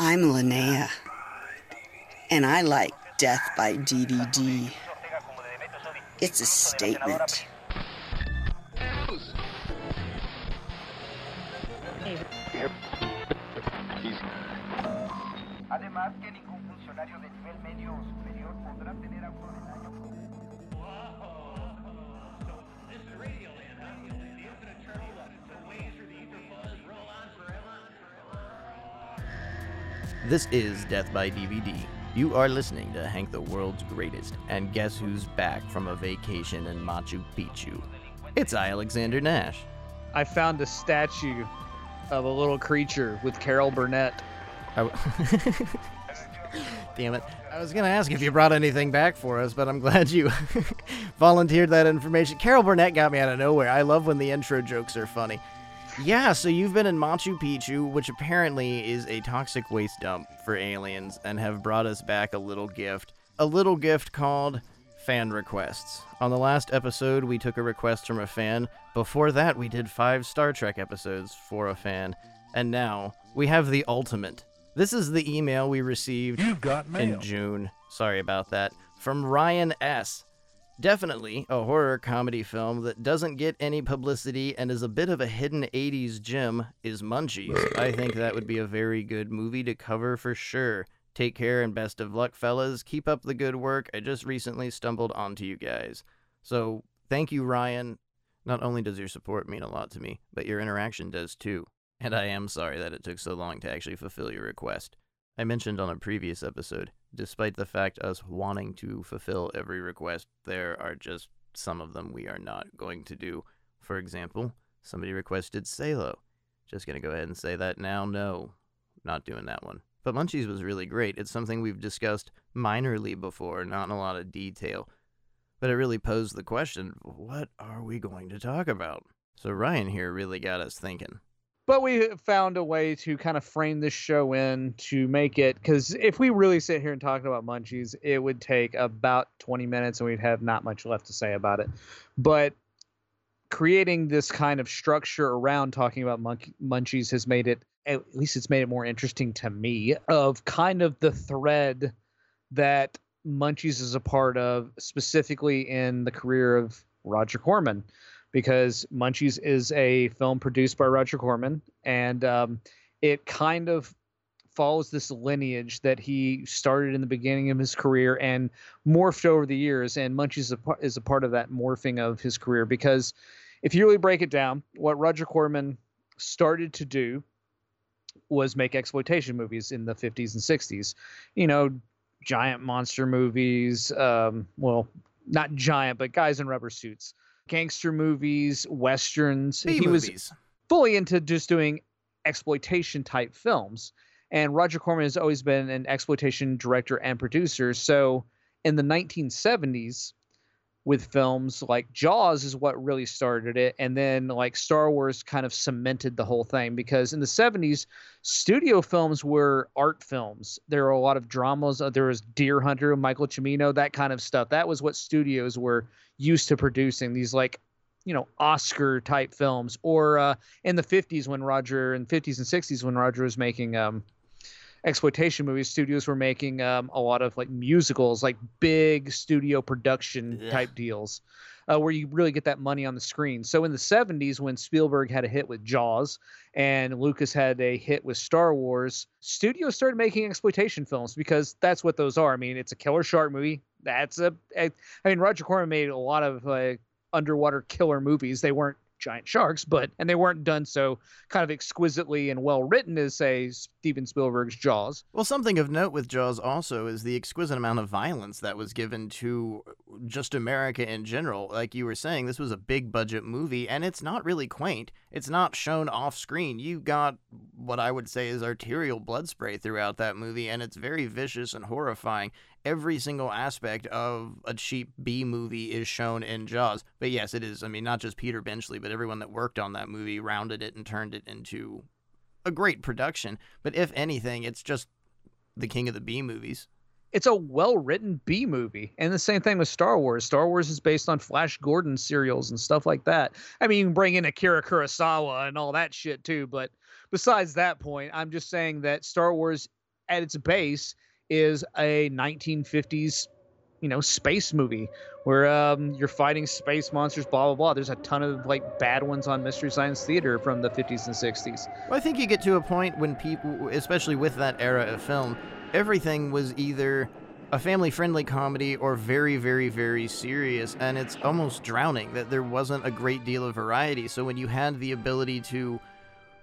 I'm Linnea, and I like Death by DVD. It's a statement. Además que ningún funcionario de nivel medio o superior podrá tener This is Death by DVD. You are listening to Hank the World's Greatest, and guess who's back from a vacation in Machu Picchu? It's I, Alexander Nash. I found a statue of a little creature with Carol Burnett. W- Damn it. I was going to ask if you brought anything back for us, but I'm glad you volunteered that information. Carol Burnett got me out of nowhere. I love when the intro jokes are funny. Yeah, so you've been in Machu Picchu, which apparently is a toxic waste dump for aliens, and have brought us back a little gift. A little gift called fan requests. On the last episode, we took a request from a fan. Before that, we did five Star Trek episodes for a fan. And now, we have the ultimate. This is the email we received in. June. Sorry about that. From Ryan S. Definitely a horror comedy film that doesn't get any publicity and is a bit of a hidden 80s gem is Munchies. I think that would be a very good movie to cover for sure. Take care and best of luck, fellas. Keep up the good work. I just recently stumbled onto you guys. So, thank you, Ryan. Not only does your support mean a lot to me, but your interaction does too. And I am sorry that it took so long to actually fulfill your request. I mentioned on a previous episode, despite the fact us wanting to fulfill every request, there are just some of them we are not going to do. For example, somebody requested Salo. Just gonna go ahead and say that now. No, not doing that one. But Munchies was really great. It's something we've discussed minorly before, not in a lot of detail. But it really posed the question what are we going to talk about? So Ryan here really got us thinking. But we found a way to kind of frame this show in to make it because if we really sit here and talk about munchies, it would take about 20 minutes and we'd have not much left to say about it. But creating this kind of structure around talking about monk- munchies has made it at least it's made it more interesting to me of kind of the thread that munchies is a part of specifically in the career of roger corman because munchies is a film produced by roger corman and um, it kind of follows this lineage that he started in the beginning of his career and morphed over the years and munchies is a, part of that morphing of his career. Because if you really break it down what roger corman started to do was make exploitation movies in the 50s and 60s you know giant monster movies um, well not giant but guys in rubber suits gangster movies westerns B he was fully into just doing exploitation type films. And Roger Corman has always been an exploitation director and producer. So in the 1970s, with films like Jaws is what really started it. And then like Star Wars kind of cemented the whole thing because in the 70s, studio films were art films. There were a lot of dramas. Uh, There was Deer Hunter, Michael Cimino, that kind of stuff. That was what studios were used to producing these like you know oscar type films or uh, in the 50s when roger in 50s and 60s when roger was making um, exploitation movies studios were making um, a lot of like musicals like big studio production Yeah. type deals uh, where you really get that money on the screen so in the 70s when spielberg had a hit with jaws and lucas had a hit with star wars studios started making exploitation films because that's what those are i mean it's a killer shark movie that's a, I mean, Roger Corman made a lot of uh, underwater killer movies. They weren't giant sharks, but and they weren't done so kind of exquisitely and well written as say Steven Spielberg's Jaws. Well, something of note with Jaws also is the exquisite amount of violence that was given to just America in general. Like you were saying, this was a big budget movie, and it's not really quaint. It's not shown off screen. You got what I would say is arterial blood spray throughout that movie, and it's very vicious and horrifying. Every single aspect of a cheap B movie is shown in Jaws. But yes, it is. I mean, not just Peter Benchley, but everyone that worked on that movie rounded it and turned it into a great production. But if anything, it's just the king of the B movies. It's a well written B movie. And the same thing with Star Wars. Star Wars is based on Flash Gordon serials and stuff like that. I mean, you can bring in Akira Kurosawa and all that shit too, but besides that point, I'm just saying that Star Wars at its base is a 1950s you know space movie where um, you're fighting space monsters blah blah blah there's a ton of like bad ones on mystery science theater from the 50s and 60s Well, I think you get to a point when people, especially with that era of film, everything was either a family friendly comedy or very, very, very serious, and it's almost drowning that there wasn't a great deal of variety. So when you had the ability to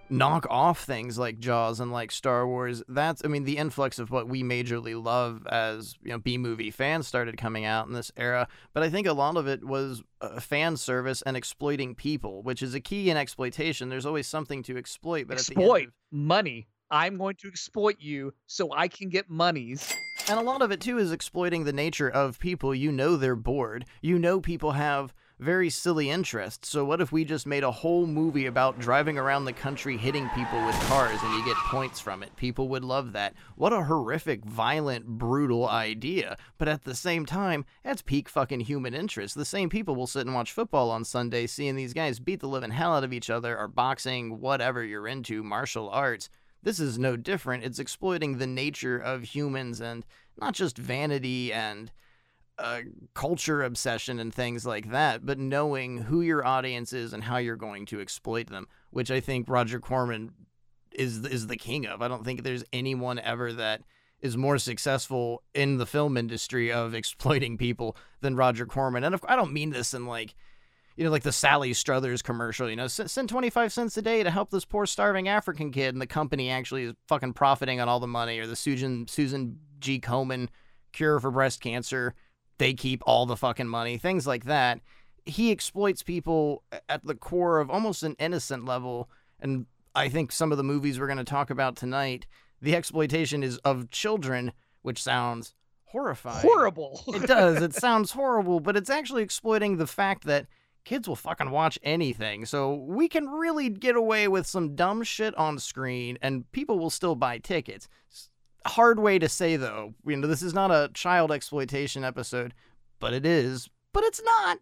knock off things like Jaws and like Star Wars, that's, I mean, the influx of what we majorly love as, you know, B movie fans started coming out in this era. But I think a lot of it was uh, fan service and exploiting people, which is a key in exploitation. There's always something to exploit, but at the end exploit of- money i'm going to exploit you so i can get monies And a lot of it too is exploiting the nature of people. You know they're bored. You know people have very silly interest. So what if we just made a whole movie about driving around the country hitting people with cars and you get points from it? People would love that. What a horrific, violent, brutal idea. But at the same time, that's peak fucking human interest. The same people will sit and watch football on Sunday seeing these guys beat the living hell out of each other or boxing, whatever you're into, martial arts. This is no different. It's exploiting the nature of humans and not just vanity and uh, culture obsession and things like that, but knowing who your audience is and how you're going to exploit them, which I think Roger Corman is is the king of. I don't think there's anyone ever that is more successful in the film industry of exploiting people than Roger Corman. And I don't mean this in like you know, like the Sally Struthers commercial, you know, send 25 cents a day to help this poor starving African kid, and the company actually is fucking profiting on all the money, or the Susan, Susan G. Komen cure for breast cancer, they keep all the fucking money, things like that. He exploits people at the core of almost an innocent level, and I think some of the movies we're going to talk about tonight, the exploitation is of children, which sounds horrifying. horrible It does. It sounds horrible, but it's actually exploiting the fact that kids will fucking watch anything. So we can really get away with some dumb shit on screen and people will still buy tickets. Hard way to say though. You know, this is not a child exploitation episode, but it is. But it's not.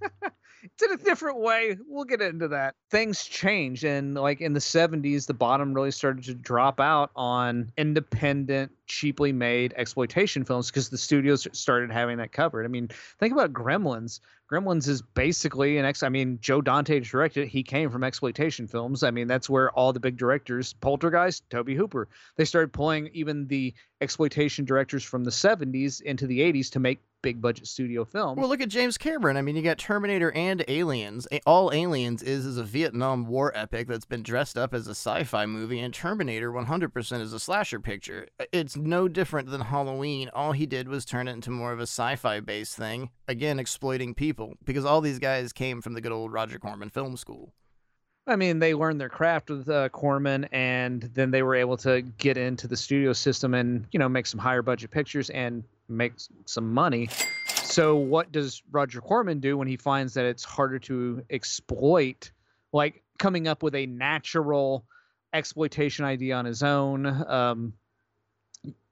it's in a different way. We'll get into that. Things changed, and like in the 70s, the bottom really started to drop out on independent, cheaply made exploitation films because the studios started having that covered. I mean, think about Gremlins. Gremlins is basically an ex. I mean, Joe Dante directed. it. He came from exploitation films. I mean, that's where all the big directors, Poltergeist, Tobe Hooper, they started pulling even the exploitation directors from the 70s into the 80s to make big budget studio film. Well, look at James Cameron. I mean, you got Terminator and Aliens. All Aliens is is a Vietnam War epic that's been dressed up as a sci-fi movie, and Terminator 100% is a slasher picture. It's no different than Halloween. All he did was turn it into more of a sci-fi based thing, again exploiting people, because all these guys came from the good old Roger Corman film school. I mean, they learned their craft with uh, Corman, and then they were able to get into the studio system and you know make some higher budget pictures and make some money. So, what does Roger Corman do when he finds that it's harder to exploit, like coming up with a natural exploitation idea on his own? Um,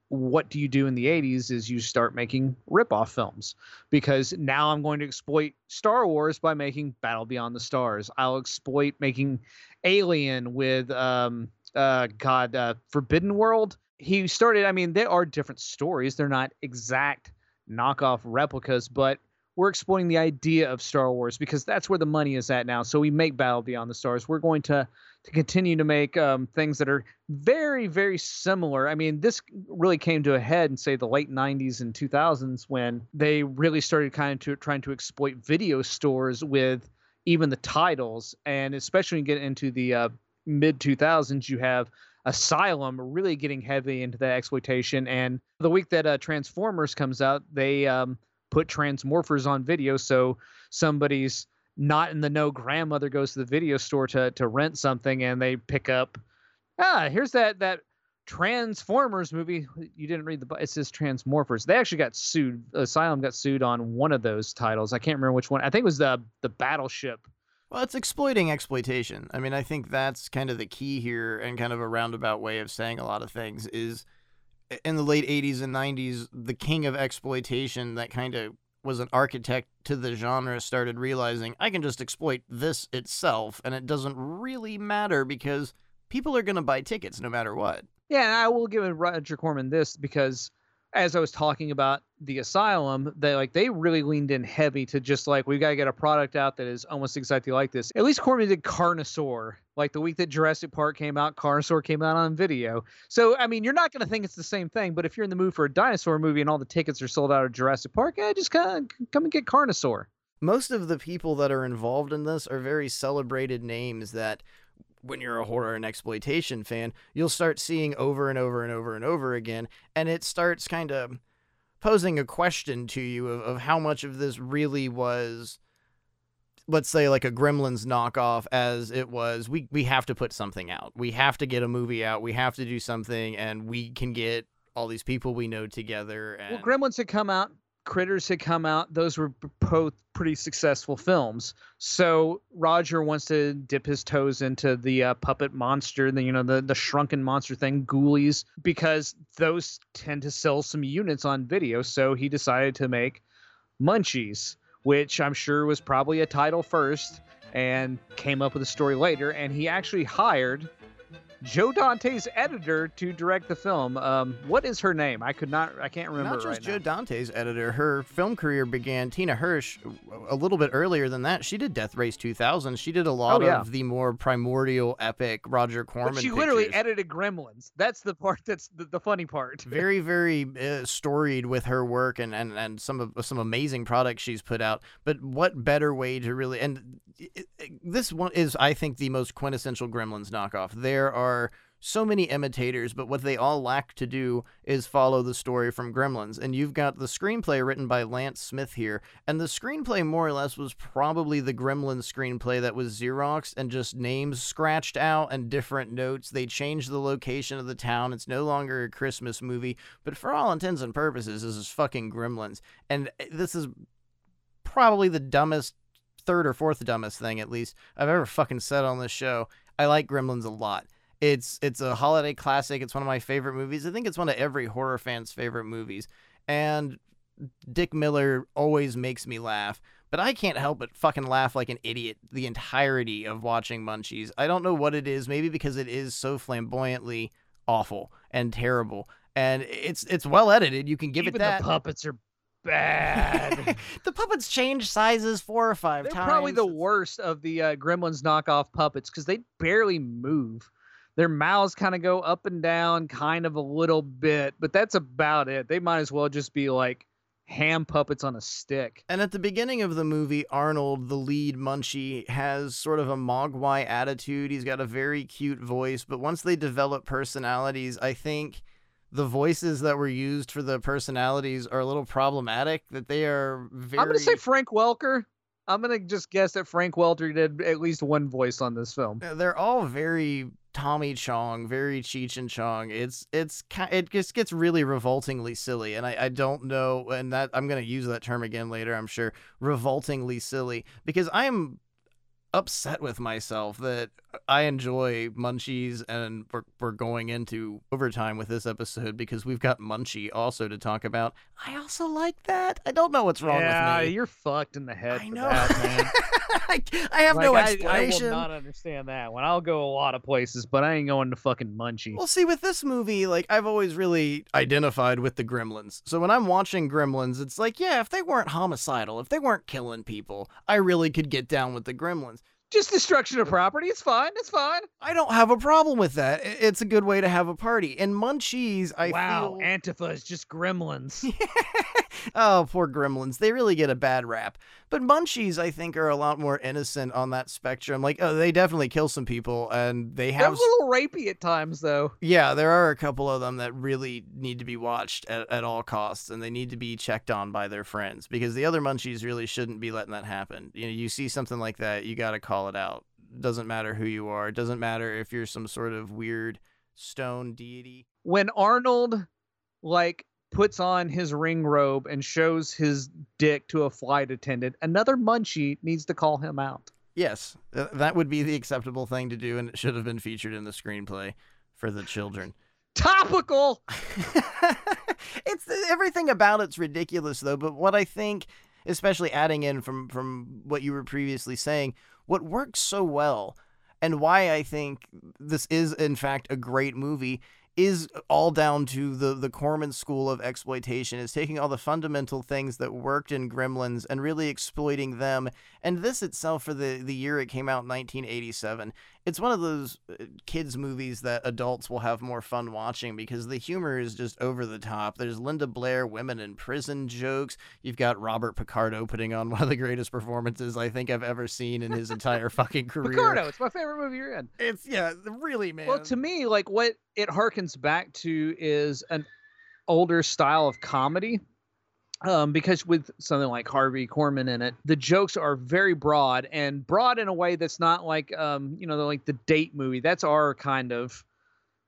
what do you do in the 80s is you start making rip-off films because now I'm going to exploit Star Wars by making Battle Beyond the Stars. I'll exploit making Alien with um uh God uh, Forbidden World. He started. I mean, they are different stories. They're not exact knockoff replicas, but we're exploiting the idea of Star Wars because that's where the money is at now. So we make Battle Beyond the Stars. We're going to to continue to make um, things that are very very similar. I mean, this really came to a head in say the late 90s and 2000s when they really started kind of to, trying to exploit video stores with even the titles, and especially when you get into the uh, mid 2000s, you have Asylum really getting heavy into that exploitation. And the week that uh, Transformers comes out, they um, put Transmorphers on video, so somebody's not in the know grandmother goes to the video store to to rent something, and they pick up ah here's that that Transformers movie. You didn't read the it says Transmorphers. They actually got sued. Asylum got sued on one of those titles. I can't remember which one. I think it was the the Battleship. Well, it's exploiting exploitation. I mean, I think that's kind of the key here, and kind of a roundabout way of saying a lot of things is in the late 80s and 90s, the king of exploitation that kind of was an architect to the genre started realizing I can just exploit this itself, and it doesn't really matter because people are going to buy tickets no matter what. Yeah, and I will give Roger Corman this because as I was talking about the asylum, they like they really leaned in heavy to just like we gotta get a product out that is almost exactly like this. At least Corman did Carnosaur. Like the week that Jurassic Park came out, Carnosaur came out on video. So I mean, you're not gonna think it's the same thing, but if you're in the mood for a dinosaur movie and all the tickets are sold out of Jurassic Park, yeah, just kind of come and get Carnosaur. Most of the people that are involved in this are very celebrated names that when you're a horror and exploitation fan, you'll start seeing over and over and over and over again, and it starts kind of posing a question to you of, of how much of this really was let's say like a gremlins knockoff as it was we we have to put something out. We have to get a movie out. We have to do something and we can get all these people we know together and Well, Gremlins had come out, Critters had come out. Those were both pretty successful films. So Roger wants to dip his toes into the uh, puppet monster, the you know the the shrunken monster thing, Ghoulies, because those tend to sell some units on video. So he decided to make Munchies, which I'm sure was probably a title first, and came up with a story later. And he actually hired. Joe Dante's editor to direct the film. Um, what is her name? I could not. I can't remember Not just right Joe now. Dante's editor. Her film career began. Tina Hirsch, a little bit earlier than that. She did Death Race 2000. She did a lot Oh, yeah. of the more primordial, epic Roger Corman. But she literally pictures. edited Gremlins. That's the part. That's the, the funny part. very very uh, storied with her work and, and and some of some amazing products she's put out but what better way to really and it, it- this one is i think the most quintessential gremlins knockoff there are so many imitators but what they all lack to do is follow the story from gremlins and you've got the screenplay written by lance smith here and the screenplay more or less was probably the gremlins screenplay that was xerox and just names scratched out and different notes they changed the location of the town it's no longer a christmas movie but for all intents and purposes, this is fucking Gremlins, and eh, this is probably the dumbest, third or fourth dumbest thing at least I've ever fucking said on this show. I like Gremlins a lot. It's it's a holiday classic. It's one of my favorite movies. I think it's one of every horror fan's favorite movies, and Dick Miller always makes me laugh. But I can't help but fucking laugh like an idiot the entirety of watching Munchies. I don't know what it is. Maybe because it is so flamboyantly awful and terrible, and it's it's well edited. You can give Even it that. the puppets are bad. the puppets change sizes four or 5 They're times. probably the worst of the uh, Gremlins knockoff puppets because they barely move. Their mouths kind of go up and down, kind of a little bit, but that's about it. They might as well just be like ham puppets on a stick. And at the beginning of the movie, Arnold, the lead munchie, has sort of a mogwai attitude. He's got a very cute voice, but once they develop personalities, I think the voices that were used for the personalities are a little problematic. That they are very. I'm gonna say Frank Welker. I'm gonna just guess that Frank Welker did at least one voice on this film. They're all very Tommy Chong, very Cheech and Chong. It's it's it just gets really revoltingly silly, and I, I don't know, and that I'm gonna use that term again later. I'm sure revoltingly silly because I'm upset with myself that I enjoy Munchies, and we're we're going into overtime with this episode because we've got Munchie also to talk about. I also like that. I don't know what's wrong yeah, with me. you're fucked in the head. I know. that, man. I, I have Like, no I- explanation. I, will not understand that one. I'll go a lot of places, but I ain't going to fucking Munchie. Well, see, with this movie, like I've always really identified with the Gremlins. So when I'm watching Gremlins, it's like, yeah, if they weren't homicidal, if they weren't killing people, I really could get down with the Gremlins. Just destruction of property. It's fine. It's fine. I don't have a problem with that. It's a good way to have a party. And Munchies, I wow, feel. Antifa is just gremlins. oh, poor Gremlins. They really get a bad rap. But Munchies, I think, are a lot more innocent on that spectrum. Like, oh, they definitely kill some people, and they They're have a little rapey at times, though. Yeah, there are a couple of them that really need to be watched at, at all costs, and they need to be checked on by their friends because the other munchies really shouldn't be letting that happen. You know, you see something like that, you got to call it out. Doesn't matter who you are. It doesn't matter if you're some sort of weird stone deity. When Arnold, like, puts on his ring robe and shows his dick to a flight attendant, another Munchie needs to call him out. Yes, uh, that would be the acceptable thing to do, and it should have been featured in the screenplay for the children. Topical. it's everything about it's ridiculous though but what i think especially adding in from from what you were previously saying what works so well and why i think this is in fact a great movie is all down to the the Corman school of exploitation is taking all the fundamental things that worked in Gremlins and really exploiting them and this itself for the the year it came out in 1987 it's one of those uh, kids movies that adults will have more fun watching because the humor is just over the top there's Linda Blair women in prison jokes you've got Robert Picardo putting on one of the greatest performances I think I've ever seen in his entire fucking career Picardo, it's my favorite movie you're in. it's yeah really man Well, to me, like what it harkens back to is an older style of comedy. Um, because with something like Harvey Korman in it, the jokes are very broad and broad in a way that's not like, um, you know, like the date movie. That's our kind of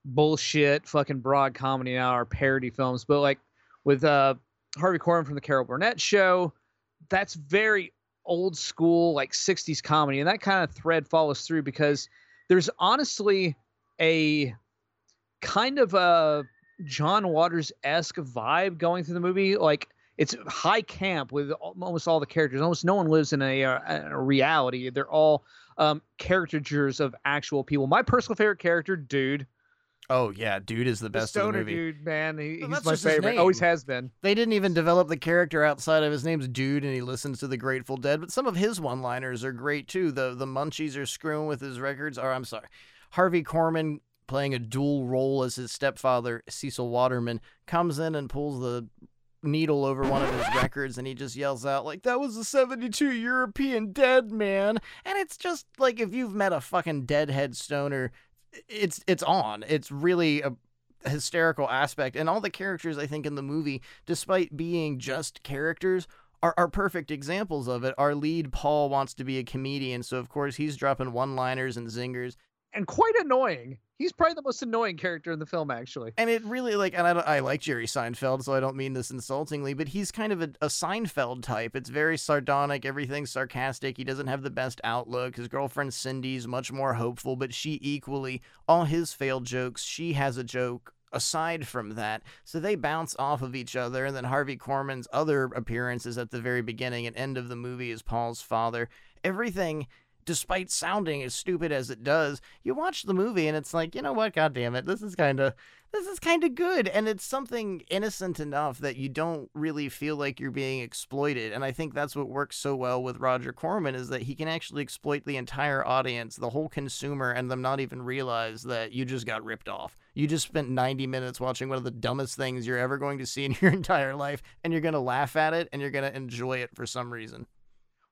bullshit, fucking broad comedy now, our parody films. But like with uh, Harvey Korman from the Carol Burnett Show, that's very old school, like 60s comedy. And that kind of thread follows through because there's honestly a kind of a John Waters esque vibe going through the movie. Like it's high camp with almost all the characters. Almost no one lives in a, uh, a reality. They're all um, caricatures of actual people. My personal favorite character, dude, oh yeah dude is the the best of the stoner movie dude, man, he, Well, he's my favorite. Always has been. They didn't even develop the character outside of his name's Dude, and he listens to the Grateful Dead. But some of his one-liners are great too. The the Munchies are screwing with his records. Or I'm sorry, Harvey Korman playing a dual role as his stepfather Cecil Waterman comes in and pulls the needle over one of his records and he just yells out like that was a 72 European dead man. And it's just like if you've met a fucking deadhead stoner it's it's on. It's really a hysterical aspect. And all the characters i think in the movie despite being just characters are, are perfect examples of it. Our lead paul wants to be a comedian so of course he's dropping one liners and zingers And quite annoying. He's probably the most annoying character in the film, actually. and it really like and I, I like jerry seinfeld so i don't mean this insultingly but he's kind of a, a seinfeld type it's very sardonic everything's sarcastic he doesn't have the best outlook his girlfriend cindy's much more hopeful but she equally all his failed jokes she has a joke aside from that so they bounce off of each other and then harvey korman's other appearances at the very beginning and end of the movie as paul's father everything despite sounding as stupid as it does, you watch the movie and it's like, you know what, god damn it, this is kind of this is kind of good. And it's something innocent enough that you don't really feel like you're being exploited. And i think that's what works so well with roger corman is that he can actually exploit the entire audience the whole consumer and them not even realize that you just got ripped off. You just spent 90 minutes watching one of the dumbest things you're ever going to see in your entire life and you're going to laugh at it and you're going to enjoy it for some reason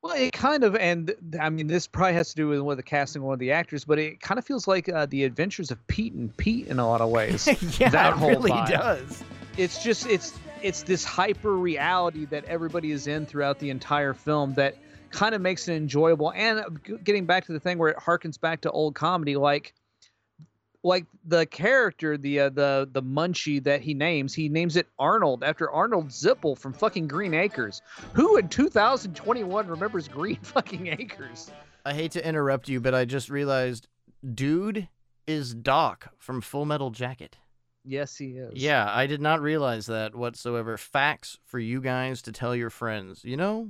Well, it kind of, and I mean, this probably has to do with one of the casting one of the actors, but it kind of feels like uh, the adventures of Pete and Pete in a lot of ways. yeah That it whole really vibe. does it's just it's it's this hyper reality that everybody is in throughout the entire film that kind of makes it enjoyable. And uh, getting back to the thing where it harkens back to old comedy, like like the character, the uh, the the munchie that he names, he names it Arnold after Arnold Ziffel from fucking Green Acres. Who in 2021 remembers Green fucking Acres? I hate to interrupt you, but I just realized dude is Doc from Full Metal Jacket. Yes, he is. Yeah, I did not realize that whatsoever. Facts for you guys to tell your friends. You know,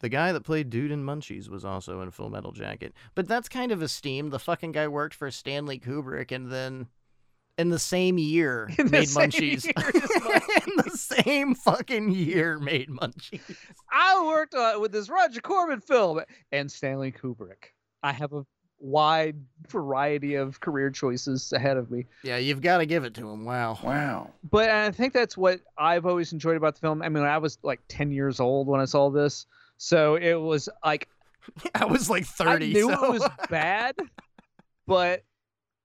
the guy that played Dude in Munchies was also in Full Metal Jacket. But that's kind of esteemed. The fucking guy worked for Stanley Kubrick and then in the same year In the made same Munchies. year Munchies. in the same fucking year made Munchies. I worked uh, with this Roger Corman film and Stanley Kubrick. I have a wide variety of career choices ahead of me. Yeah, you've got to give it to him. Wow. Wow. But I think that's what I've always enjoyed about the film. I mean, I was like 10 years old when I saw this. So it was like I was like 30. I knew so- it was bad, but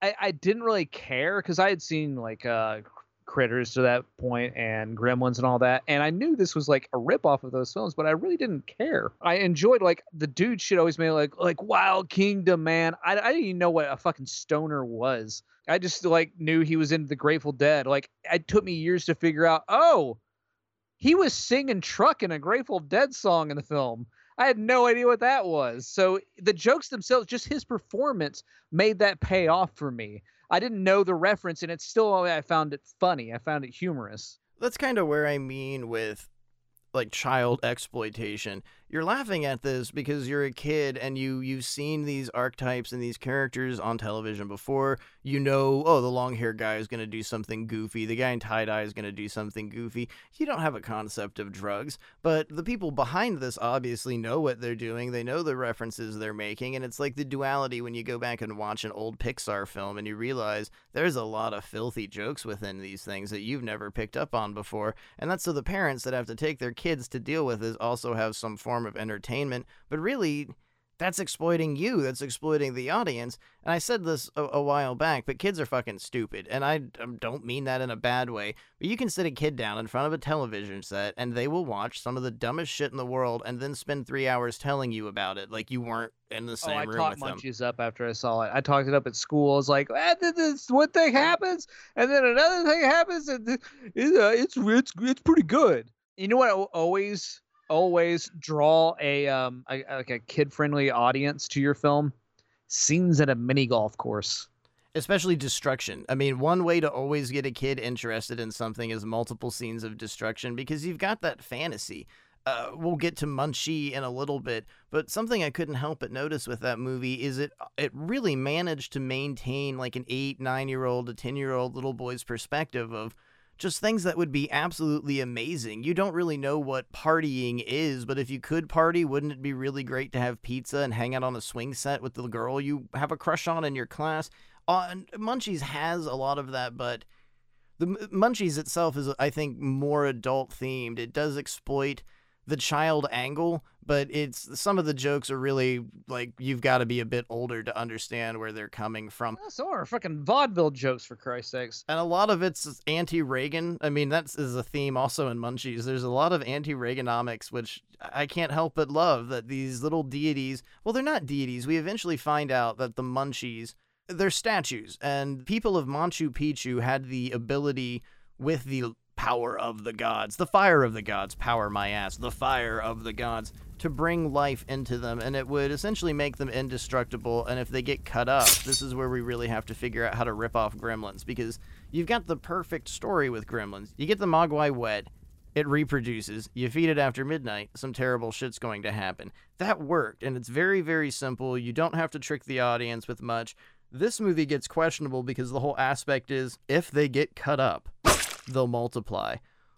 I, I didn't really care because I had seen like uh, Critters to that point and Gremlins and all that, and I knew this was like a ripoff of those films, but I really didn't care. I enjoyed like the dude shit always made like like Wild Kingdom, man. I, I didn't even know what a fucking stoner was. I just like knew he was into the Grateful Dead. Like it took me years to figure out. Oh, he was singing "Truck" in a Grateful Dead song in the film. I had no idea what that was. So the jokes themselves, just his performance, made that pay off for me. I didn't know the reference, and it's still I found it funny. I found it humorous. that's kind of where I mean with like child exploitation. You're laughing at this because you're a kid and you you've seen these archetypes and these characters on television before. You know, oh, the long haired guy is going to do something goofy. The guy in tie dye is going to do something goofy. You don't have a concept of drugs, but the people behind this obviously know what they're doing. They know the references they're making, and it's like the duality when you go back and watch an old Pixar film and you realize there's a lot of filthy jokes within these things that you've never picked up on before, and that's so the parents that have to take their kids to deal with this also have some form form of entertainment, but really that's exploiting you. That's exploiting the audience. And I said this a, a, while back, but kids are fucking stupid. And I um, don't mean that in a bad way. But you can sit a kid down in front of a television set and they will watch some of the dumbest shit in the world and then spend three hours telling you about it like you weren't in the same oh, I room talked with them. Munchies up after I saw it. I talked it up at school. I was like, ah, this one thing happens, and then another thing happens, and it's, uh, it's, it's, it's pretty good. You know what always always draw a um a, like a kid friendly audience to your film scenes at a mini golf course. Especially destruction. I mean one way to always get a kid interested in something is multiple scenes of destruction because you've got that fantasy. Uh, we'll get to Munchie in a little bit, but something I couldn't help but notice with that movie is it it really managed to maintain like an eight, nine year old, a ten year old little boy's perspective of just things that would be absolutely amazing. You don't really know what partying is, but if you could party, wouldn't it be really great to have pizza and hang out on a swing set with the girl you have a crush on in your class? Uh, Munchies has a lot of that, but the Munchies itself is, I think, more adult themed. It does exploit the child angle, but it's some of the jokes are really like you've got to be a bit older to understand where they're coming from. So are fucking vaudeville jokes for Christ's sakes. And a lot of it's anti-Reagan. I mean, that's a theme also in Munchies. There's a lot of anti-Reaganomics, which I can't help but love. That these little deities, well, they're not deities. We eventually find out that the Munchies, they're statues, and people of Machu Picchu had the ability with the power of the gods, the fire of the gods, power my ass, the fire of the gods, to bring life into them, and it would essentially make them indestructible. And if they get cut up, this is where we really have to figure out how to rip off gremlins because you've got the perfect story with gremlins. You get the mogwai wet, it reproduces, you feed it after midnight, some terrible shit's going to happen. That worked, and it's very, very simple. You don't have to trick the audience with much. This movie gets questionable because the whole aspect is if they get cut up they'll multiply.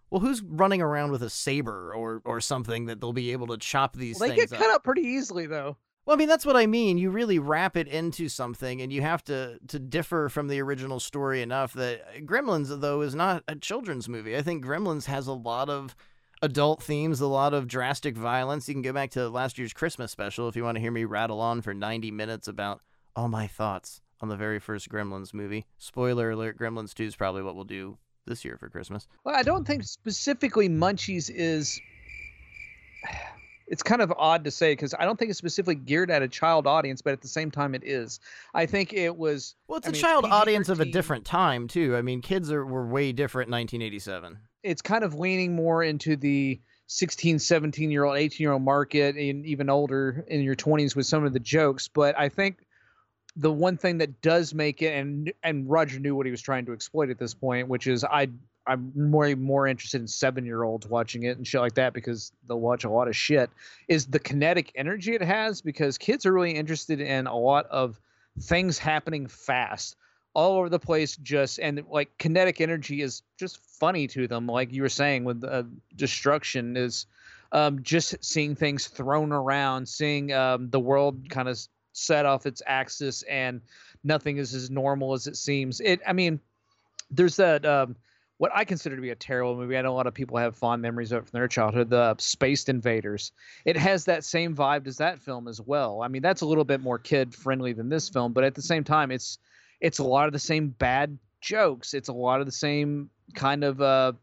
Well, who's running around with a saber or or something that they'll be able to chop these well, they things get cut up pretty easily though. Well, I mean that's what I mean. You really wrap it into something, and you have to to differ from the original story enough that Gremlins, though, is not a children's movie. I think Gremlins has a lot of adult themes, a lot of drastic violence. You can go back to last year's Christmas special if you want to hear me rattle on for 90 minutes about all my thoughts on the very first Gremlins movie. Spoiler alert: Gremlins 2 is probably what we'll do this year for Christmas. Well, I don't think specifically Munchies is. It's kind of odd to say because I don't think it's specifically geared at a child audience, but at the same time, it is. I think it was. Well, it's I a mean, child PG-13. audience of a different time too. I mean, kids are were way different in 1987. It's kind of leaning more into the 16, 17 year old, 18 year old market, and even older in your 20s with some of the jokes. But I think the one thing that does make it and and Roger knew what he was trying to exploit at this point, which is I I'm more more interested in seven year olds watching it and shit like that because they'll watch a lot of shit. Is the kinetic energy it has because kids are really interested in a lot of things happening fast all over the place just and like kinetic energy is just funny to them like you were saying with uh, destruction is um, just seeing things thrown around seeing um, the world kind of set off its axis and nothing is as normal as it seems. It I mean, there's that um, what I consider to be a terrible movie. I know a lot of people have fond memories of it from their childhood, the Spaced Invaders. It has that same vibe as that film as well. I mean, that's a little bit more kid friendly than this film, but at the same time, it's it's a lot of the same bad jokes. It's a lot of the same kind of uh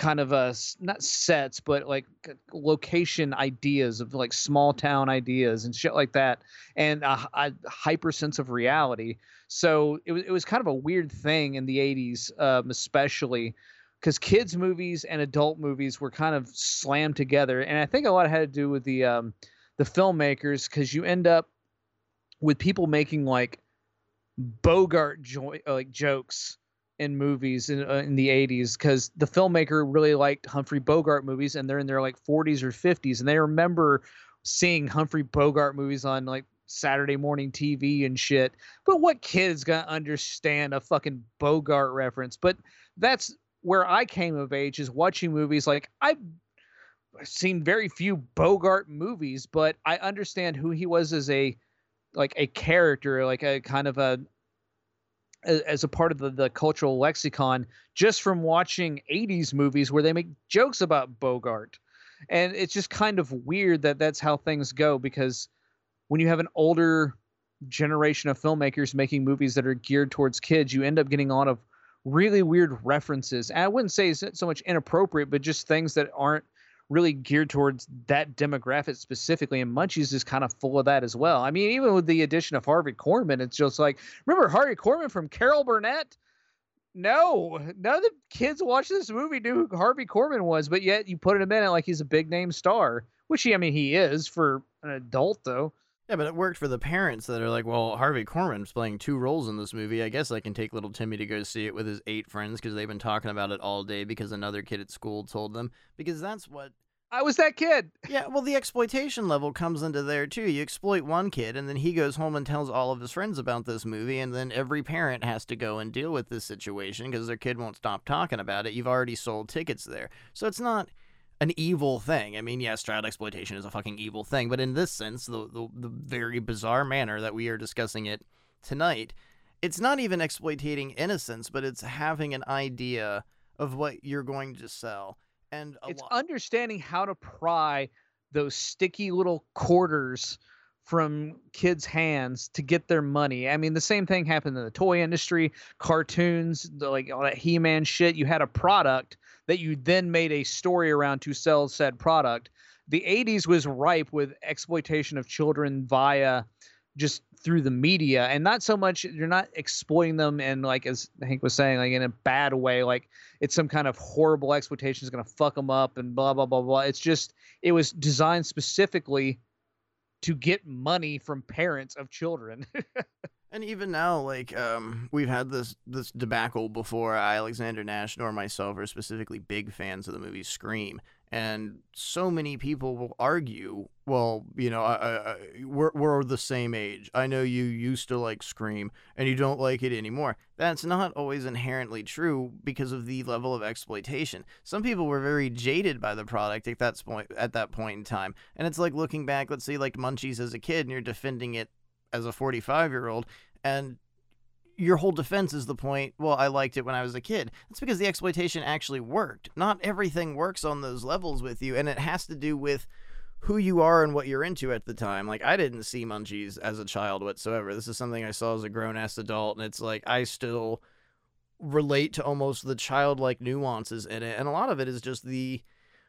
kind of uh not sets but like location ideas of like small town ideas and shit like that and a, a hyper sense of reality. So it was it was kind of a weird thing in the 80s um, especially because kids movies and adult movies were kind of slammed together and i think a lot had to do with the um the filmmakers because you end up with people making like bogart jo- like jokes in movies in, uh, in the 80s because the filmmaker really liked Humphrey Bogart movies and they're in their like 40s or 50s and they remember seeing Humphrey Bogart movies on like Saturday morning TV and shit. But what kid's gonna understand a fucking Bogart reference? But that's where I came of age is watching movies like I've seen very few Bogart movies, but I understand who he was as a like a character, like a kind of a as a part of the, the cultural lexicon just from watching 80s movies where they make jokes about Bogart. And it's just kind of weird that that's how things go because when you have an older generation of filmmakers making movies that are geared towards kids, you end up getting a lot of really weird references. And I wouldn't say it's so much inappropriate, but just things that aren't really geared towards that demographic specifically. And Munchies is kind of full of that as well. I mean, even with the addition of Harvey Korman, it's just like, remember Harvey Korman from Carol Burnett? No, none of the kids watching this movie knew who Harvey Korman was, but yet you put him in it like he's a big name star, which he, I mean, he is for an adult though. Yeah, but it worked for the parents that are like, well, Harvey Korman's playing two roles in this movie. I guess I can take little Timmy to go see it with his eight friends because they've been talking about it all day because another kid at school told them. Because that's what. I was that kid. Yeah, well, the exploitation level comes into there too. You exploit one kid, and then he goes home and tells all of his friends about this movie, and then every parent has to go and deal with this situation because their kid won't stop talking about it. You've already sold tickets there. So it's not an evil thing. I mean, yes, child exploitation is a fucking evil thing, but in this sense, the, the, the very bizarre manner that we are discussing it tonight, it's not even exploiting innocence, but it's having an idea of what you're going to sell. And it's lo- understanding how to pry those sticky little quarters from kids' hands to get their money. I mean, the same thing happened in the toy industry, cartoons, the, like all that He-Man shit. You had a product that you then made a story around to sell said product. The 80s was ripe with exploitation of children via just through the media and not so much you're not exploiting them and like as hank was saying like in a bad way like it's some kind of horrible exploitation is going to fuck them up and blah blah blah blah it's just it was designed specifically to get money from parents of children And even now, like um, we've had this this debacle before. Alexander Nash nor myself are specifically big fans of the movie Scream, and so many people will argue, well, you know, I, I, we're we're the same age. I know you used to like Scream, and you don't like it anymore. That's not always inherently true because of the level of exploitation. Some people were very jaded by the product at that point at that point in time, and it's like looking back. Let's say like Munchies as a kid, and you're defending it as a 45 year old and your whole defense is the point well i liked it when i was a kid. That's because the exploitation actually worked. Not everything works on those levels with you and it has to do with who you are and what you're into at the time. Like i didn't see munchies as a child whatsoever. This is something i saw as a grown-ass adult and it's like i still relate to almost the childlike nuances in it and a lot of it is just the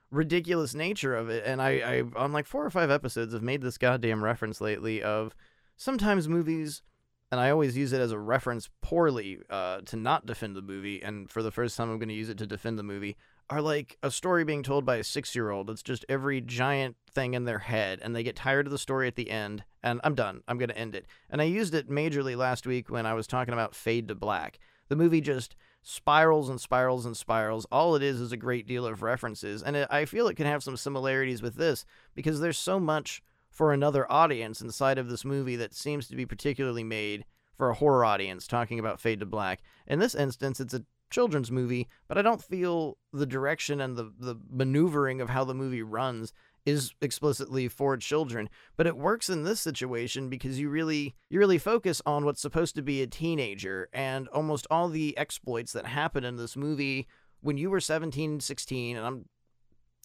ridiculous nature of it and i i on like four or five episodes have made this goddamn reference lately of sometimes movies, and I always use it as a reference poorly uh, to not defend the movie, and for the first time I'm going to use it to defend the movie, are like a story being told by a six year old. It's just every giant thing in their head, and they get tired of the story at the end, and I'm done. I'm going to end it. And I used it majorly last week when I was talking about Fade to Black. The movie just spirals and spirals and spirals. All it is is a great deal of references, and it, I feel it can have some similarities with this because there's so much for another audience inside of this movie that seems to be particularly made for a horror audience talking about Fade to Black. In this instance, it's a children's movie, but I don't feel the direction and the, the maneuvering of how the movie runs is explicitly for children but it works in this situation because you really you really focus on what's supposed to be a teenager and almost all the exploits that happen in this movie when you were 17 16 and i'm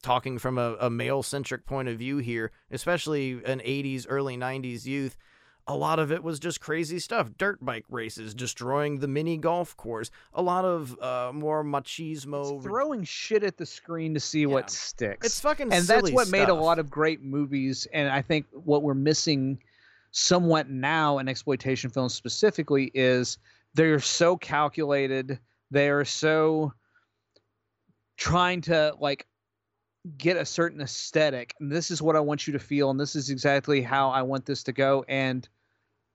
talking from a, a male centric point of view here, especially an 80s, early 90s youth, a lot of it was just crazy stuff. Dirt bike races, destroying the mini golf course, a lot of uh, more machismo. It's throwing shit at the screen to see yeah. what sticks. It's fucking And that's what stuff. made a lot of great movies. And I think what we're missing somewhat now in exploitation films specifically is they're so calculated. They are so trying to like get a certain aesthetic and this is what i want you to feel and this is exactly how i want this to go and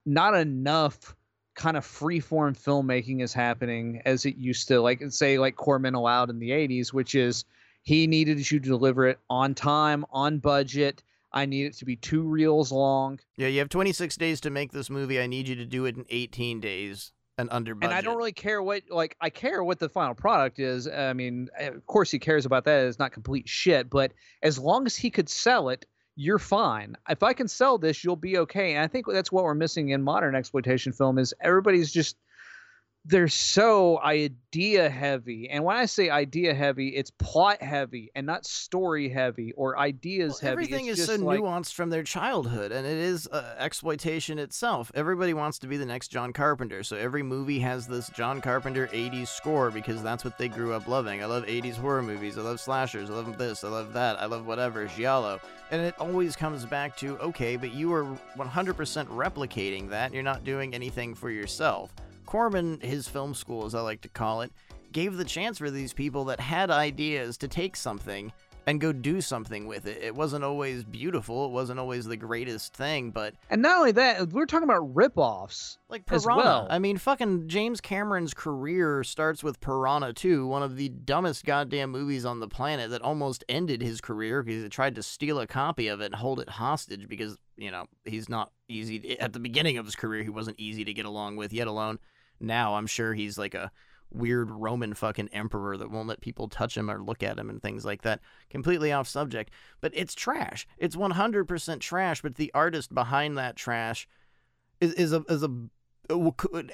not enough kind of freeform filmmaking is happening as it used to, like say like Corman allowed in the '80s, which is he needed you to deliver it on time, on budget. I need it to be two reels long. Yeah, you have 26 days to make this movie. I need you to do it in 18 days and under budget. And I don't really care what like I care what the final product is. I mean, eh, of course he cares about that. It's not complete shit, but as long as he could sell it, you're fine. If I can sell this, you'll be okay. And I think that's what we're missing in modern exploitation film is everybody's just they're so idea heavy. And when I say idea heavy, it's plot heavy and not story heavy or ideas Well, heavy. everything It's is so like- nuanced from their childhood, and it is uh, exploitation itself. Everybody wants to be the next John Carpenter, so every movie has this John Carpenter 80s score because that's what they grew up loving. I love 80s horror movies, I love slashers, I love this, I love that, I love whatever, giallo. And it always comes back to okay, but you are 100% replicating that, you're not doing anything for yourself. Corman, his film school, as I like to call it, gave the chance for these people that had ideas to take something and go do something with it. It wasn't always beautiful, it wasn't always the greatest thing, but And not only that, we're talking about rip-offs. like As Piranha. well. I mean, fucking James Cameron's career starts with Piranha 2, one of the dumbest goddamn movies on the planet that almost ended his career because he tried to steal a copy of it and hold it hostage because, you know, he's not easy. At the beginning of his career, he wasn't easy to get along with, yet alone now I'm sure he's like a weird Roman fucking emperor that won't let people touch him or look at him and things like that. Completely off subject, but it's trash. It's 100% trash, but the artist behind that trash is, is a is a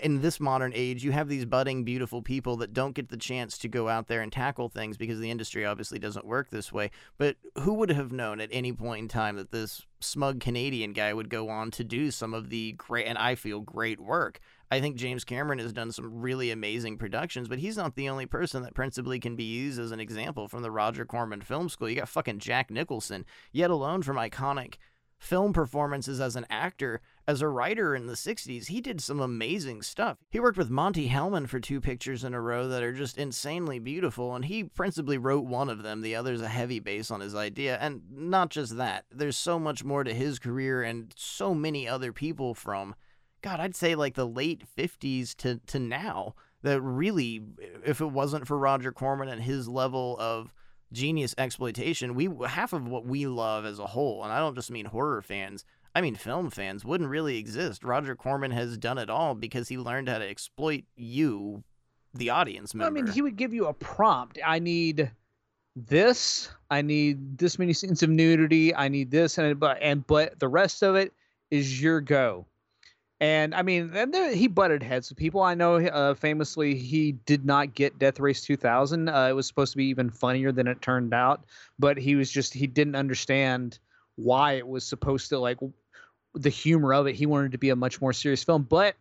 in this modern age, you have these budding, beautiful people that don't get the chance to go out there and tackle things because the industry obviously doesn't work this way. But who would have known at any point in time that this smug Canadian guy would go on to do some of the great, and I feel great work? I think James Cameron has done some really amazing productions, but he's not the only person that principally can be used as an example from the Roger Corman Film School. You got fucking Jack Nicholson, yet alone from iconic film performances as an actor. As a writer in the 60s, he did some amazing stuff. He worked with Monte Hellman for two pictures in a row that are just insanely beautiful, and he principally wrote one of them. The other's a heavy base on his idea. And not just that, there's so much more to his career and so many other people from, God, I'd say like the late 50s to, to now that really, if it wasn't for Roger Corman and his level of genius exploitation, we half of what we love as a whole, and I don't just mean horror fans, I mean film fans, wouldn't really exist. Roger Corman has done it all because he learned how to exploit you, the audience member. I mean, he would give you a prompt. I need this. I need this many scenes of nudity. I need this, and but and but the rest of it is your go. And I mean, and there, he butted heads with people. I know, uh, famously, he did not get Death Race 2000. Uh, it was supposed to be even funnier than it turned out, but he was just he didn't understand why it was supposed to like the humor of it. He wanted to be a much more serious film, but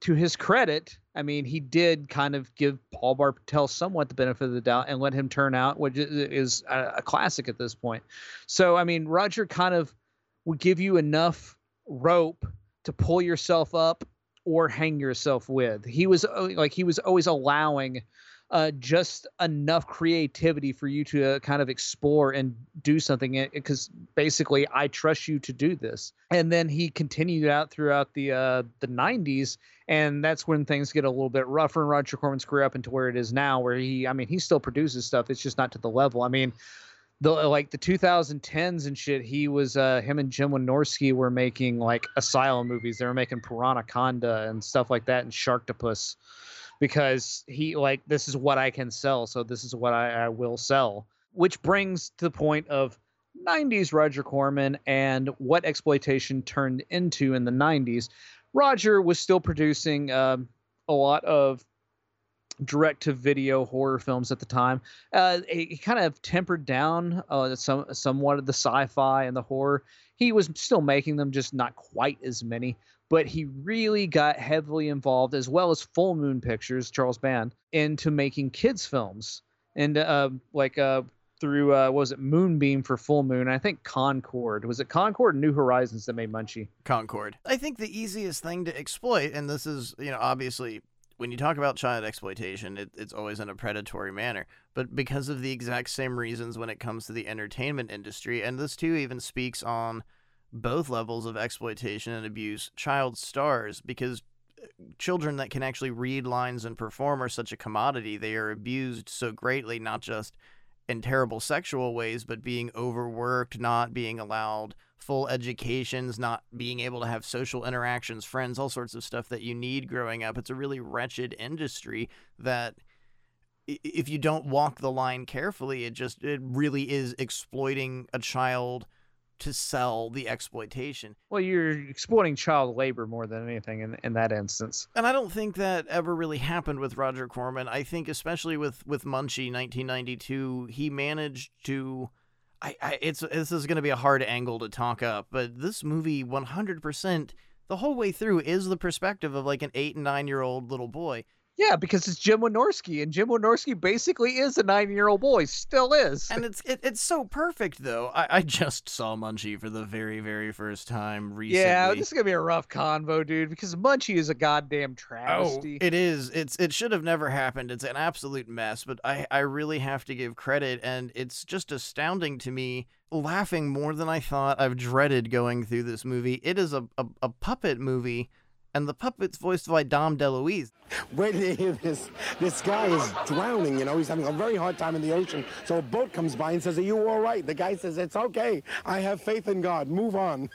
to his credit, I mean, he did kind of give Paul Bartel somewhat the benefit of the doubt and let him turn out, which is a, a classic at this point. So, I mean, Roger kind of would give you enough rope to pull yourself up or hang yourself with. He was uh, like he was always allowing uh, just enough creativity for you to uh, kind of explore and do something because basically I trust you to do this. And then he continued out throughout the uh, the 90s and that's when things get a little bit rougher in Roger Corman's career up into where it is now where he I mean he still produces stuff it's just not to the level. I mean the like the 2010s and shit he was uh him and Jim Wynorski were making like asylum movies. They were making Piranha and stuff like that and Sharktopus because he like this is what I can sell, so this is what I, I will sell. Which brings to the point of 90s Roger Corman and what exploitation turned into in the 90s. Roger was still producing um, a lot of direct to video horror films at the time. Uh, he kind of tempered down uh, some somewhat of the sci-fi and the horror. He was still making them, just not quite as many. But he really got heavily involved, as well as Full Moon Pictures, Charles Band, into making kids films. And uh, like uh, through uh, was it Moonbeam for Full Moon? I think Concorde was it Concorde or New Horizons that made Munchie. Concorde. I think the easiest thing to exploit, and this is, you know, obviously when you talk about child exploitation, it, it's always in a predatory manner. But because of the exact same reasons when it comes to the entertainment industry, and this too even speaks on both levels of exploitation and abuse, child stars, because uh, children that can actually read lines and perform are such a commodity. They are abused so greatly, not just in terrible sexual ways, but being overworked, not being allowed full educations, not being able to have social interactions, friends, all sorts of stuff that you need growing up. It's a really wretched industry that if you don't walk the line carefully, it just it really is exploiting a child to sell the exploitation. Well, you're exploiting child labor more than anything in in that instance. And I don't think that ever really happened with Roger Corman. I think especially with with Munchie 1992, he managed to I, I it's this is going to be a hard angle to talk up, but this movie 100% the whole way through is the perspective of like an 8 and 9 year old little boy yeah, because it's Jim Wynorski, and Jim Wynorski basically is a nine-year-old boy, still is. And it's it, it's so perfect though. I, I just saw Munchie for the very very first time recently. Yeah, this is gonna be a rough convo, dude, because Munchie is a goddamn oh, travesty. Oh, it is. It's it should have never happened. It's an absolute mess. But I I really have to give credit, and it's just astounding to me. Laughing more than I thought. I've dreaded going through this movie. It is a, a, a puppet movie and the puppet's voiced by Dom DeLuise. Wait till you hear this. This guy is drowning, you know, he's having a very hard time in the ocean. So a boat comes by and says, Are you all right? The guy says, It's okay. I have faith in God. Move on.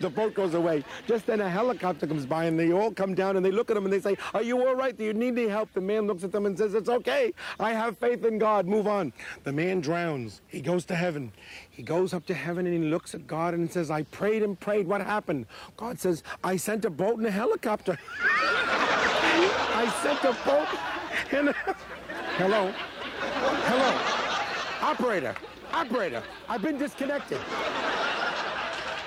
The boat goes away. Just then a helicopter comes by and they all come down and they look at him and they say, Are you all right? Do you need any help? The man looks at them and says, It's okay. I have faith in God. Move on. The man drowns. He goes to heaven. He goes up to heaven and he looks at God and says, I prayed and prayed. What happened? God says, I sent a boat and a helicopter. I sent a boat and a... Hello? Hello? Operator. Operator. I've been disconnected.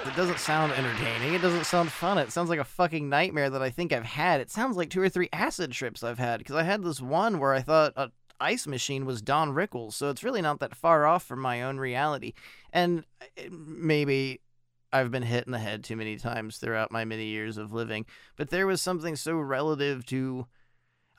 It doesn't sound entertaining. It doesn't sound fun. It sounds like a fucking nightmare that I think I've had. It sounds like two or three acid trips I've had because I had this one where I thought a ice machine was Don Rickles, so it's really not that far off from my own reality. And eh, maybe I've been hit in the head too many times throughout my many years of living, but there was something so relative to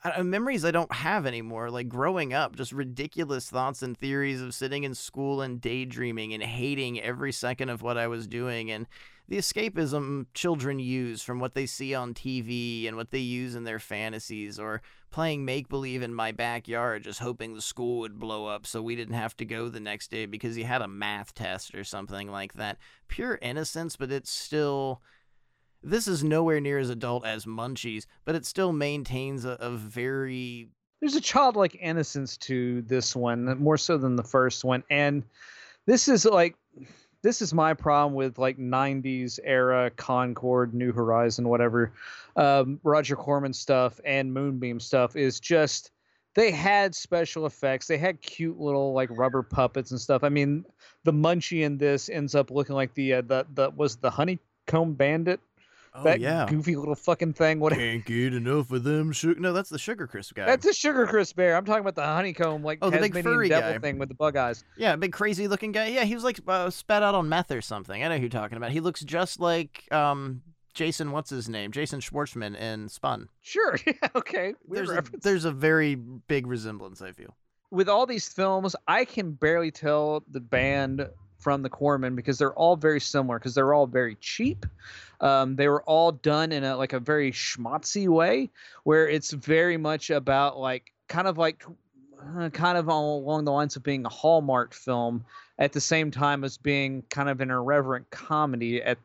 uh, memories I don't have anymore. Like growing up, just ridiculous thoughts and theories of sitting in school and daydreaming and hating every second of what I was doing. And the escapism children use from what they see on TV and what they use in their fantasies, or playing make believe in my backyard, just hoping the school would blow up so we didn't have to go the next day because you had a math test or something like that. Pure innocence, but it's still this is nowhere near as adult as Munchies, but it still maintains a, a very. There's a childlike innocence to this one, more so than the first one. And this is like, this is my problem with like 90s era concorde New Horizon, whatever, um, Roger Corman stuff and Moonbeam stuff is just they had special effects. They had cute little like rubber puppets and stuff. I mean, the munchie in this ends up looking like the uh, the the was the honeycomb bandit Oh, that yeah. goofy little fucking thing. What? Can't get enough of them. Sugar. No, that's the Sugar Crisp guy. That's a sugar crisp bear. I'm talking about the honeycomb, like Oh, the big furry devil guy. thing with the bug eyes. Yeah, big crazy looking guy. Yeah, he was like uh, spat out on meth or something. I know who you're talking about. He looks just like um Jason. What's his name? Jason Schwartzman in Spun. Sure. Yeah. Okay. Weird There's a, there's a very big resemblance. I feel. with all these films, I can barely tell the band from the Corman because they're all very similar because they're all very cheap. Um, they were all done in a like a very schmatzy way, where it's very much about like kind of like uh, kind of along the lines of being a Hallmark film at the same time as being kind of an irreverent comedy at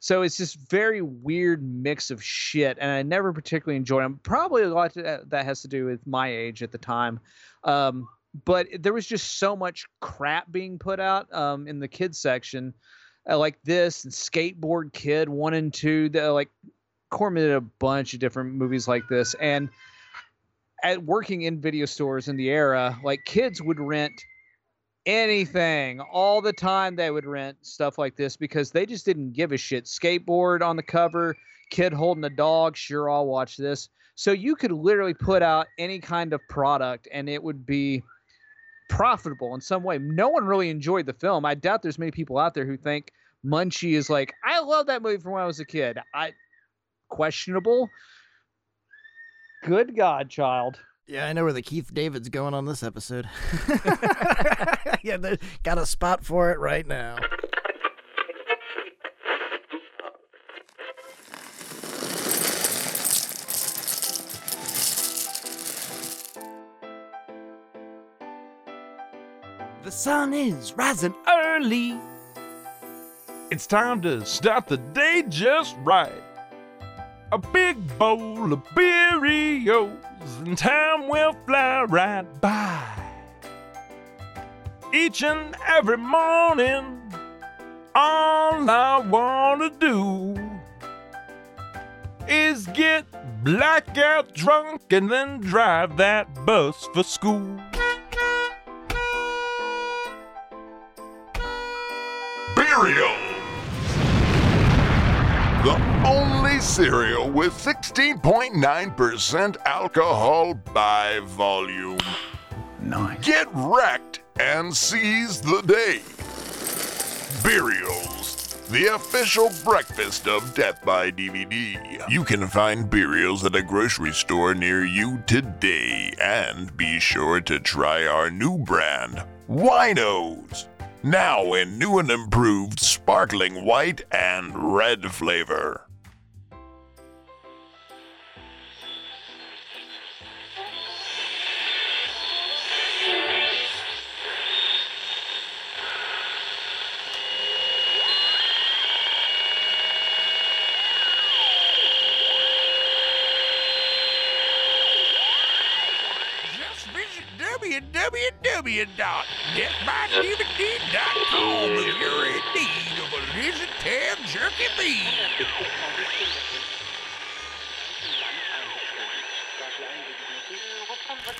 so it's this very weird mix of shit and i never particularly enjoyed them probably a lot that has to do with my age at the time um, but there was just so much crap being put out um, in the kids section uh, like this and skateboard kid one and two the, like corman did a bunch of different movies like this and at working in video stores in the era like kids would rent anything all the time they would rent stuff like this because they just didn't give a shit. Skateboard on the cover kid holding a dog sure i'll watch this. So you could literally put out any kind of product and it would be profitable in some way. No one really enjoyed the film. I doubt there's many people out there who think munchie is like i love that movie from when i was a kid. I questionable? Good god child. Yeah, I know where the Keith David's going on this episode. yeah, got a spot for it right now. Sun is rising early. It's time to start the day just right. A big bowl of Cheerios, and time will fly right by. Each and every morning, all I wanna do is get blackout drunk and then drive that bus for school. Cereal. The only cereal with 16.9% alcohol by volume. Nice. Get wrecked and seize the day. Burials, the official breakfast of Death by DVD. You can find Burials at a grocery store near you today. And be sure to try our new brand, Winos. Now in new and improved sparkling white and red flavor. www.deathbydvd.com if you're in need of a lizard tail jerky feed.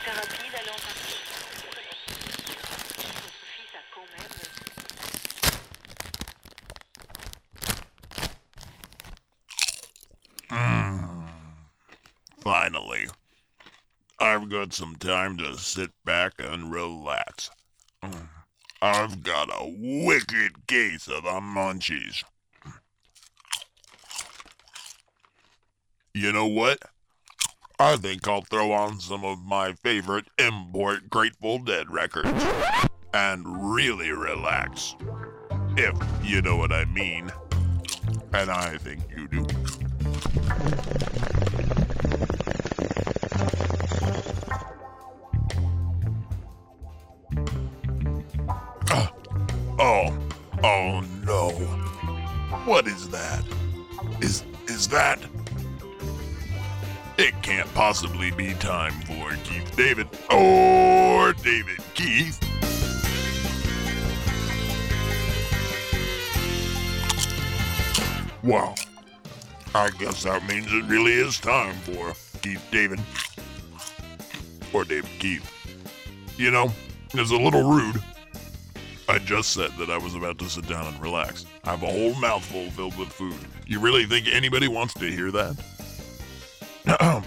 thérapie, got some time to sit back and relax. I've got a wicked case of the munchies. You know what? I think I'll throw on some of my favorite import Grateful Dead records and really relax. If you know what I mean. And I think you do. Oh, oh no. What is that? Is is that? It can't possibly be time for Keith David or David Keith. Wow. I guess that means it really is time for Keith David or David Keith. You know, it's a little rude. I just said that I was about to sit down and relax. I have a whole mouthful filled with food. You really think anybody wants to hear that?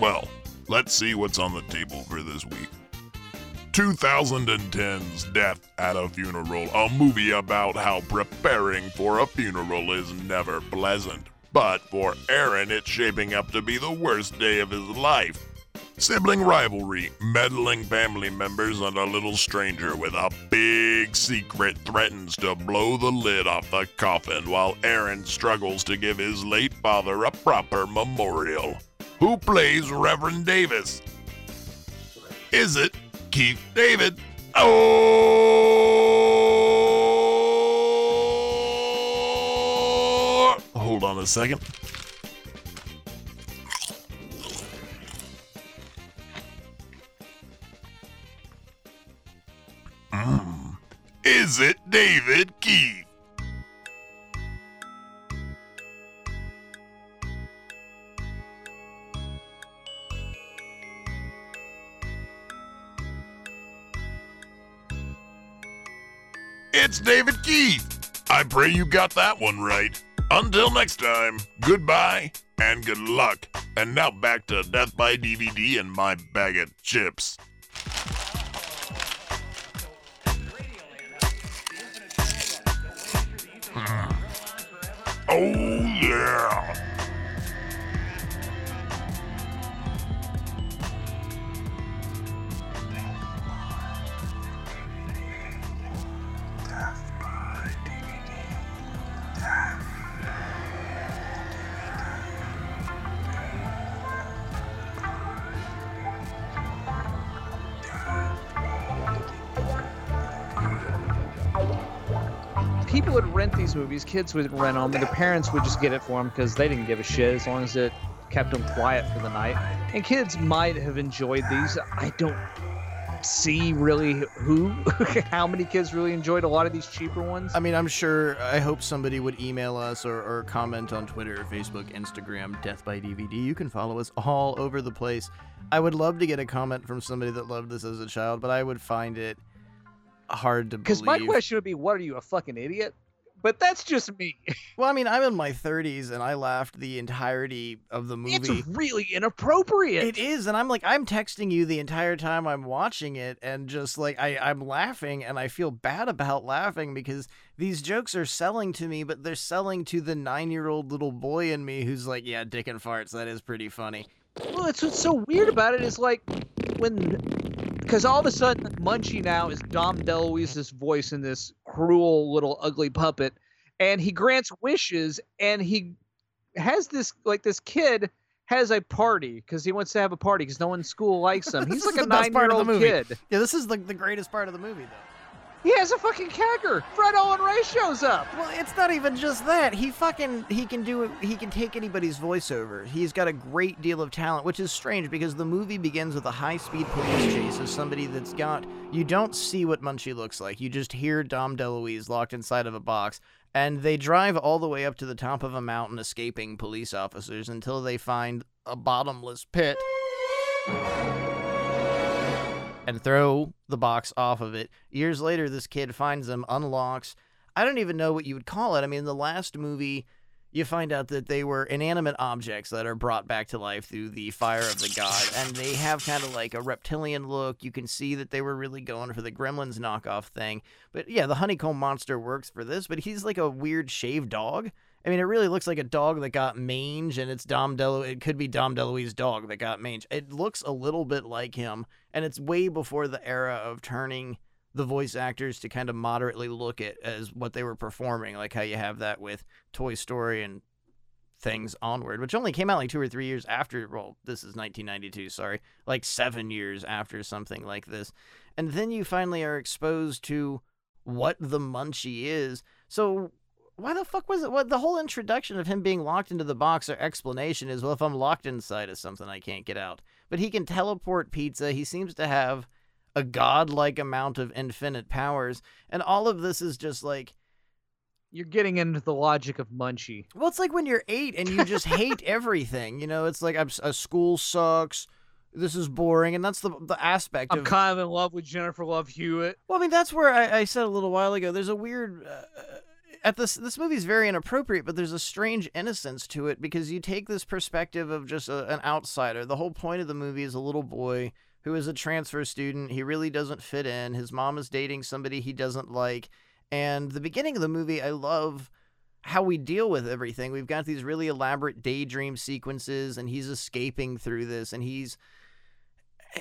well, let's see what's on the table for this week. 2010's Death at a Funeral, a movie about how preparing for a funeral is never pleasant. But for Aaron, it's shaping up to be the worst day of his life. Sibling rivalry, meddling family members, and a little stranger with a big secret threatens to blow the lid off the coffin while Aaron struggles to give his late father a proper memorial. Who plays Reverend Davis? Is it Keith David? Oh! Hold on a second. Is it David Keith? It's David Keith. I pray you got that one right. Until next time, goodbye and good luck. And now back to Death by DVD and my bag of chips. Oh, yeah. Movies. Kids would rent them, their parents would just get it for them because they didn't give a shit as long as it kept them quiet for the night. And kids might have enjoyed these. I don't see really who, how many kids really enjoyed a lot of these cheaper ones. I mean, I'm sure. I hope somebody would email us or, or comment on Twitter, Facebook, Instagram, Death by DVD. You can follow us all over the place. I would love to get a comment from somebody that loved this as a child, but I would find it hard to Because my question would be, what are you, a fucking idiot? But that's just me. Well, I mean, I'm in my 30s and I laughed the entirety of the movie. It's really inappropriate. It is, and I'm like, I'm texting you the entire time I'm watching it, and just like I, I'm laughing, and I feel bad about laughing because these jokes are selling to me, but they're selling to the nine-year-old little boy in me who's like, yeah, dick and farts. That is pretty funny. Well, that's what's so weird about it is like when, because all of a sudden Munchie now is Dom DeLuise's voice in this cruel little ugly puppet, and he grants wishes, and he has this like this kid has a party because he wants to have a party because no one in school likes him. He's like a the best part the nine-year-old movie. kid. Yeah, this is like the greatest part of the movie, though. He has a fucking kegger. Fred Olen Ray shows up. Well, it's not even just that. He fucking he can do. He can take anybody's voiceover. He's got a great deal of talent, which is strange because the movie begins with a high-speed police chase of somebody that's got. You don't see what Munchie looks like. You just hear Dom DeLuise locked inside of a box, and they drive all the way up to the top of a mountain, escaping police officers until they find a bottomless pit and throw the box off of it. Years later, this kid finds them, unlocks. I don't even know what you would call it. I mean, the last movie, you find out that they were inanimate objects that are brought back to life through the fire of the god, and they have kind of like a reptilian look. You can see that they were really going for the Gremlins knockoff thing. But yeah, the honeycomb monster works for this, but he's like a weird shaved dog. I mean, it really looks like a dog that got mange, and it's Dom Delo. It could be Dom DeLuise's dog that got mange. It looks a little bit like him, and it's way before the era of turning the voice actors to kind of moderately look at as what they were performing, like how you have that with Toy Story and things onward, which only came out like two or three years after. Well, this is 1992, sorry, like seven years after something like this, and then you finally are exposed to what the Munchie is. So why the fuck was it? What the whole introduction of him being locked into the box or explanation is, well, if I'm locked inside of something, I can't get out. But he can teleport pizza. He seems to have a godlike amount of infinite powers, and all of this is just like. You're getting into the logic of Munchie. Well, it's like when you're eight and you just hate everything. You know, it's like I'm, a school sucks. This is boring, and that's the the aspect I'm of. kind of in love with Jennifer Love Hewitt. Well, I mean, that's where I, I said a little while ago. There's a weird. Uh, at this this movie is very inappropriate, but there's a strange innocence to it because you take this perspective of just a, an outsider. The whole point of the movie is a little boy who is a transfer student. He really doesn't fit in. His mom is dating somebody he doesn't like, and the beginning of the movie, I love how we deal with everything. We've got these really elaborate daydream sequences, and he's escaping through this, and he's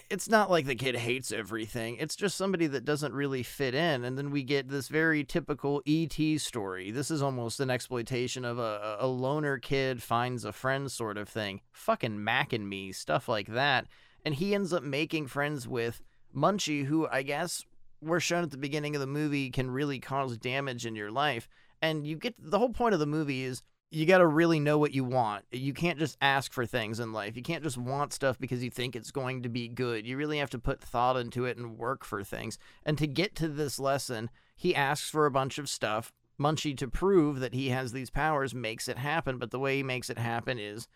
it's not like the kid hates everything. It's just somebody that doesn't really fit in. And then we get this very typical ET story. This is almost an exploitation of a, a loner kid finds a friend sort of thing. Fucking Mac and me, stuff like that. And he ends up making friends with Munchie, who I guess we're shown at the beginning of the movie can really cause damage in your life. And you get the whole point of the movie is you got to really know what you want. You can't just ask for things in life. You can't just want stuff because you think it's going to be good. You really have to put thought into it and work for things. And to get to this lesson, he asks for a bunch of stuff. Munchie, to prove that he has these powers, makes it happen. But the way he makes it happen is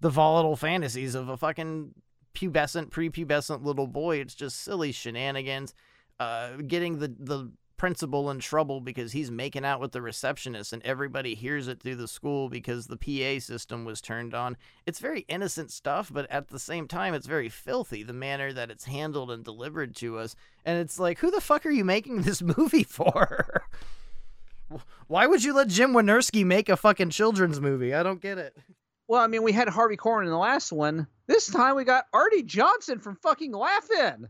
the volatile fantasies of a fucking pubescent, prepubescent little boy. It's just silly shenanigans. Uh, getting the the principal in trouble because he's making out with the receptionist and everybody hears it through the school because the PA system was turned on. It's very innocent stuff, but at the same time, it's very filthy the manner that it's handled and delivered to us. And it's like, who the fuck are you making this movie for? Why would you let Jim Wynorski make a fucking children's movie? I don't get it. Well, I mean, we had Harvey Korman in the last one. This time we got Arte Johnson from fucking Laugh-In.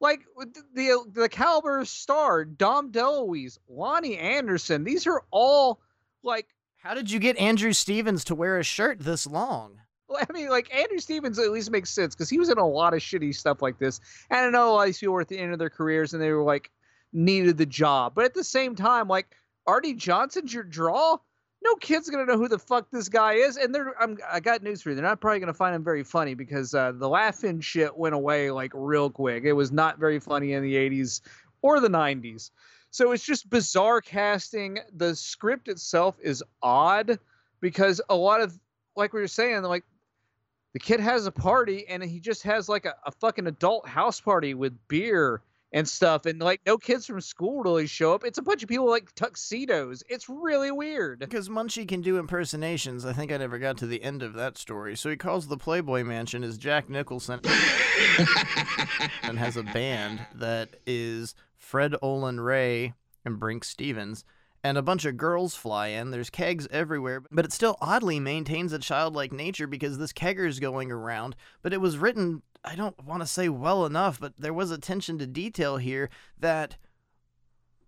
Like the, the uh, the caliber star, Dom DeLuise, Loni Anderson. These are all like How did you get Andrew Stevens to wear a shirt this long? Well, I mean, like Andrew Stevens at least makes sense because he was in a lot of shitty stuff like this. And I know a lot of these people were at the end of their careers and they were like needed the job, but at the same time, like Arte Johnson's your draw. No kid's gonna know who the fuck this guy is, and they're. I'm, I got news for you. They're not probably gonna find him very funny because uh, the laughing shit went away like real quick. It was not very funny in the '80s or the '90s. So it's just bizarre casting. The script itself is odd because a lot of like we were saying, like the kid has a party and he just has like a, a fucking adult house party with beer and stuff and like no kids from school really show up it's a bunch of people like tuxedos it's really weird Because Munchie can do impersonations. I think I never got to the end of that story. So he calls the Playboy Mansion as Jack Nicholson and has a band that is Fred Olen Ray and Brinke Stevens. And a bunch of girls fly in. There's kegs everywhere, but it still oddly maintains a childlike nature because this kegger's going around. But it was written, I don't want to say well enough, but there was attention to detail here that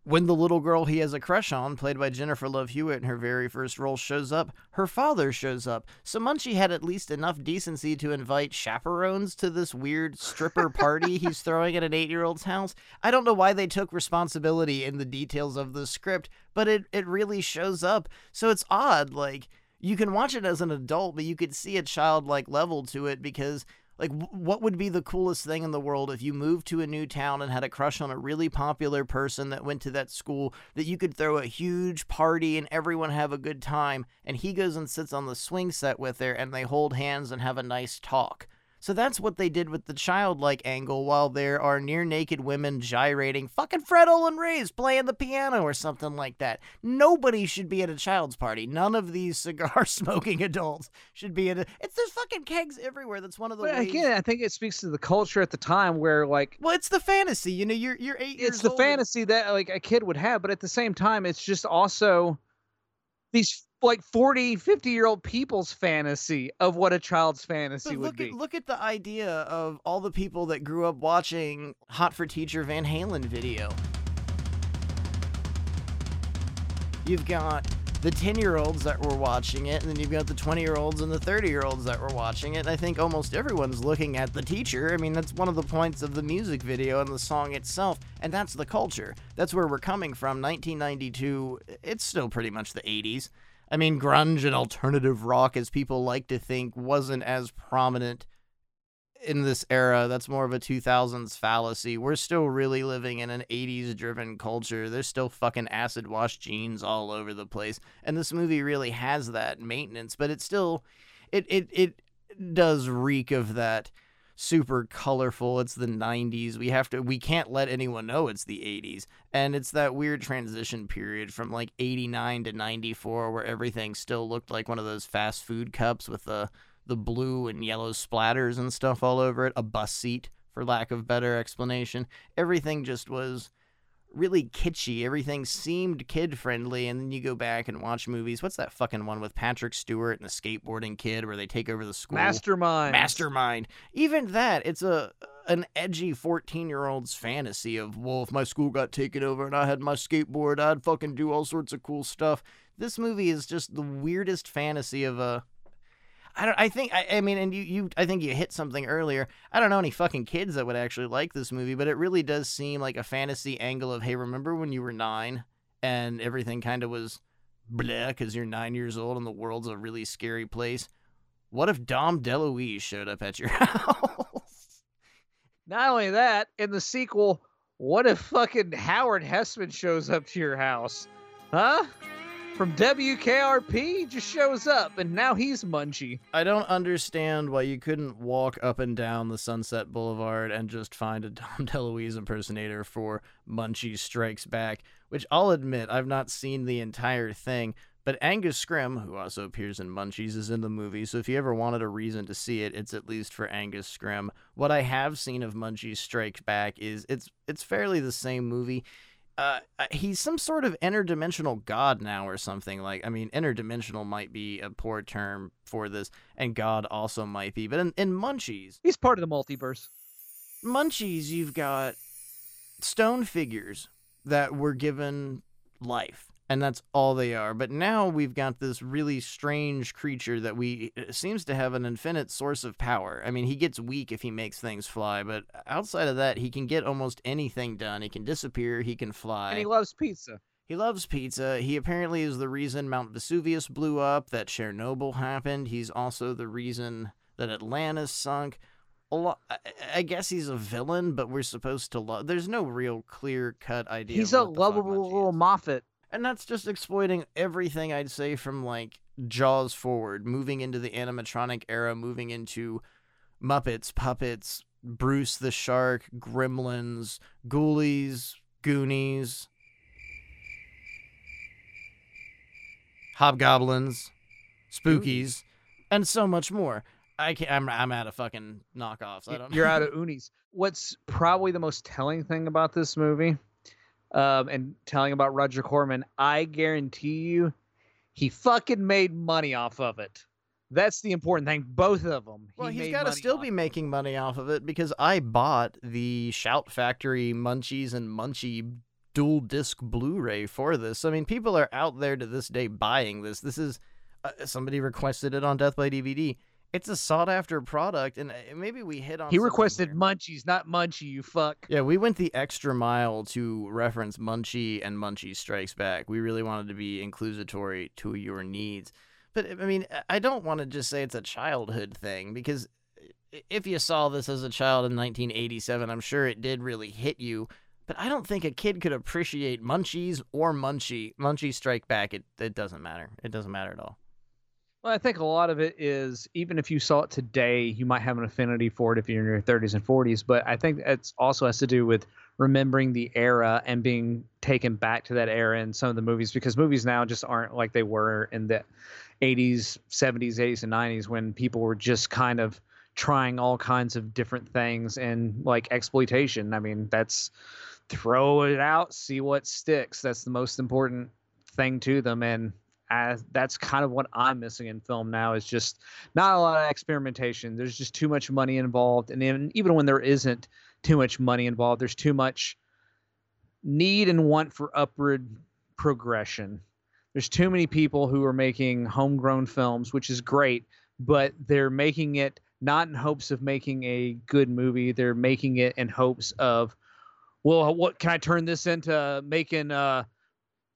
when the little girl he has a crush on, played by Jennifer Love Hewitt in her very first role, shows up, her father shows up. So Munchie had at least enough decency to invite chaperones to this weird stripper party he's throwing at an eight year old's house. I don't know why they took responsibility in the details of the script, but it, it really shows up. So it's odd. Like, you can watch it as an adult, but you could see a childlike level to it because like, what would be the coolest thing in the world if you moved to a new town and had a crush on a really popular person that went to that school that you could throw a huge party and everyone have a good time, and he goes and sits on the swing set with her and they hold hands and have a nice talk? So that's what they did with the childlike angle while there are near naked women gyrating. Fucking Fred Olen Ray's playing the piano or something like that. Nobody should be at a child's party. None of these cigar smoking adults should be at a. It's there's fucking kegs everywhere. That's one of the but ways. again i think it speaks to the culture at the time where like Well, it's the fantasy. You know, you're you're eight years it's the old fantasy that like a kid would have but at the same time it's just also these like 40 50 year old people's fantasy of what a child's fantasy But would look be at look at the idea of all the people that grew up watching Hot for Teacher Van Halen video. You've got the 10 year olds that were watching it, and then you've got the 20 year olds and the 30 year olds that were watching it. And I think almost everyone's looking at the teacher. I mean, that's one of the points of the music video and the song itself, and that's the culture. That's where we're coming from. 1992, it's still pretty much the 80s. I mean, grunge and alternative rock, as people like to think, wasn't as prominent in this era. That's more of a 2000s fallacy. We're still really living in an 80s driven culture. There's still fucking acid wash jeans all over the place. And this movie really has that maintenance, but it still it it it does reek of that super colorful. It's the 90s. We have to we can't let anyone know it's the 80s. And it's that weird transition period from like 89 to 94 where everything still looked like one of those fast food cups with the the blue and yellow splatters and stuff all over it, a bus seat for lack of better explanation. Everything just was really kitschy. Everything seemed kid friendly, and then you go back and watch movies. What's that fucking one with Patrick Stewart and the skateboarding kid where they take over the school? mastermind Mastermind. Even that, it's a an edgy 14 year old's fantasy of, well, if my school got taken over and I had my skateboard, I'd fucking do all sorts of cool stuff. This movie is just the weirdest fantasy of a. I don't. I think. I, I mean, and you, you. I think you hit something earlier. I don't know any fucking kids that would actually like this movie, but it really does seem like a fantasy angle of, hey, remember when you were nine and everything kind of was bleh because you're nine years old and the world's a really scary place. What if Dom DeLuise showed up at your house? not only that in the sequel what if fucking howard hesseman shows up to your house huh from wkrp just shows up and now he's munchie I don't understand why you couldn't walk up and down the Sunset Boulevard and just find a Dom DeLuise impersonator for Munchie Strikes Back, which I'll admit I've not seen the entire thing, but Angus Scrimm, who also appears in Munchies, is in the movie, so if you ever wanted a reason to see it, it's at least for Angus Scrimm. What I have seen of Munchies Strikes Back is it's it's fairly the same movie. Uh, uh, he's some sort of interdimensional god now or something like i mean interdimensional might be a poor term for this and god also might be but in, in munchies he's part of the multiverse. Munchies you've got stone figures that were given life and that's all they are but now we've got this really strange creature that we uh, seems to have an infinite source of power i mean he gets weak if he makes things fly but outside of that he can get almost anything done he can disappear he can fly and he loves pizza He loves pizza. He apparently is the reason Mount Vesuvius blew up, that Chernobyl happened. He's also the reason that Atlantis sunk. I- guess he's a villain, but we're supposed to love. There's no real clear cut idea. He's a what the fuck lovable little. Moffat. And that's just exploiting everything I'd say from like Jaws forward, moving into the animatronic era, moving into Muppets, Puppets, Bruce the Shark, Gremlins, Ghoulies, Goonies, Hobgoblins, Spookies, and so much more. I can't, I'm I'm out of fucking knockoffs. I don't. You're out of unis. What's probably the most telling thing about this movie, um, and telling about Roger Corman, I guarantee you, he fucking made money off of it. That's the important thing. Both of them. Well, he's got to still be making money off of it because I bought the Shout Factory Munchies and Munchie dual disc Blu-ray for this. I mean, people are out there to this day buying this. This is uh, somebody requested it on Death by DVD. It's a sought after product, and uh, maybe we hit on. He requested here. munchies, not munchie. You fuck. Yeah, we went the extra mile to reference Munchie and Munchie Strikes Back. We really wanted to be inclusatory to your needs. But I mean, I don't want to just say it's a childhood thing because if you saw this as a child in 1987, I'm sure it did really hit you. But I don't think a kid could appreciate Munchies or Munchie. Munchie Strike Back, it, it doesn't matter. It doesn't matter at all. Well, I think a lot of it is even if you saw it today, you might have an affinity for it if you're in your 30s and 40s. But I think it also has to do with remembering the era and being taken back to that era in some of the movies because movies now just aren't like they were in the 80s, 70s, 80s, and 90s when people were just kind of trying all kinds of different things and like exploitation. I mean, that's throw it out, see what sticks. That's the most important thing to them. And as that's kind of what I'm missing in film now is just not a lot of experimentation. There's just too much money involved, and even even when there isn't too much money involved, there's too much need and want for upward progression. There's too many people who are making homegrown films, which is great, but they're making it not in hopes of making a good movie. They're making it in hopes of, well, what can I turn this into making uh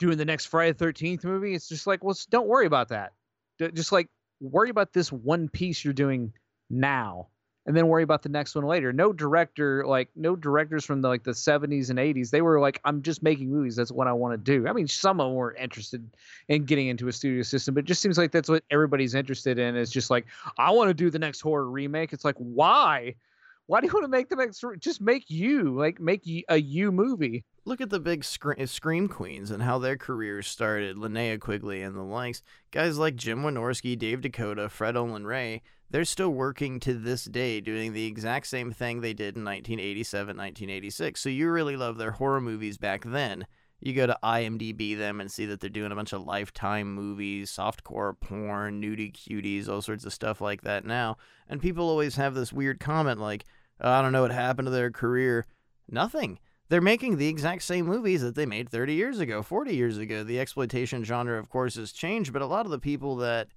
doing the next Friday the Thirteenth movie. It's just like, well, don't worry about that. Just like worry about this one piece you're doing now, and then worry about the next one later. No director, like no directors from the like the 70s and 80s, they were like, I'm just making movies. That's what I want to do. I mean, some of them were interested in getting into a studio system, but it just seems like that's what everybody's interested in. Is just like, I want to do the next horror remake. It's like, why? Why do you want to make the next? Just make you like make a you movie. Look at the big scre- scream queens and how their careers started. Linnea Quigley and the likes. Guys like Jim Wynorski, Dave DeCoteau, Fred Olen Ray. They're still working to this day, doing the exact same thing they did in 1987, 1986. So you really love their horror movies back then. You go to IMDb them and see that they're doing a bunch of Lifetime movies, softcore porn, nudie cuties, all sorts of stuff like that now. And people always have this weird comment like, "Oh, I don't know what happened to their career. Nothing. They're making the exact same movies that they made 30 years ago, 40 years ago. The exploitation genre, of course, has changed, but a lot of the people that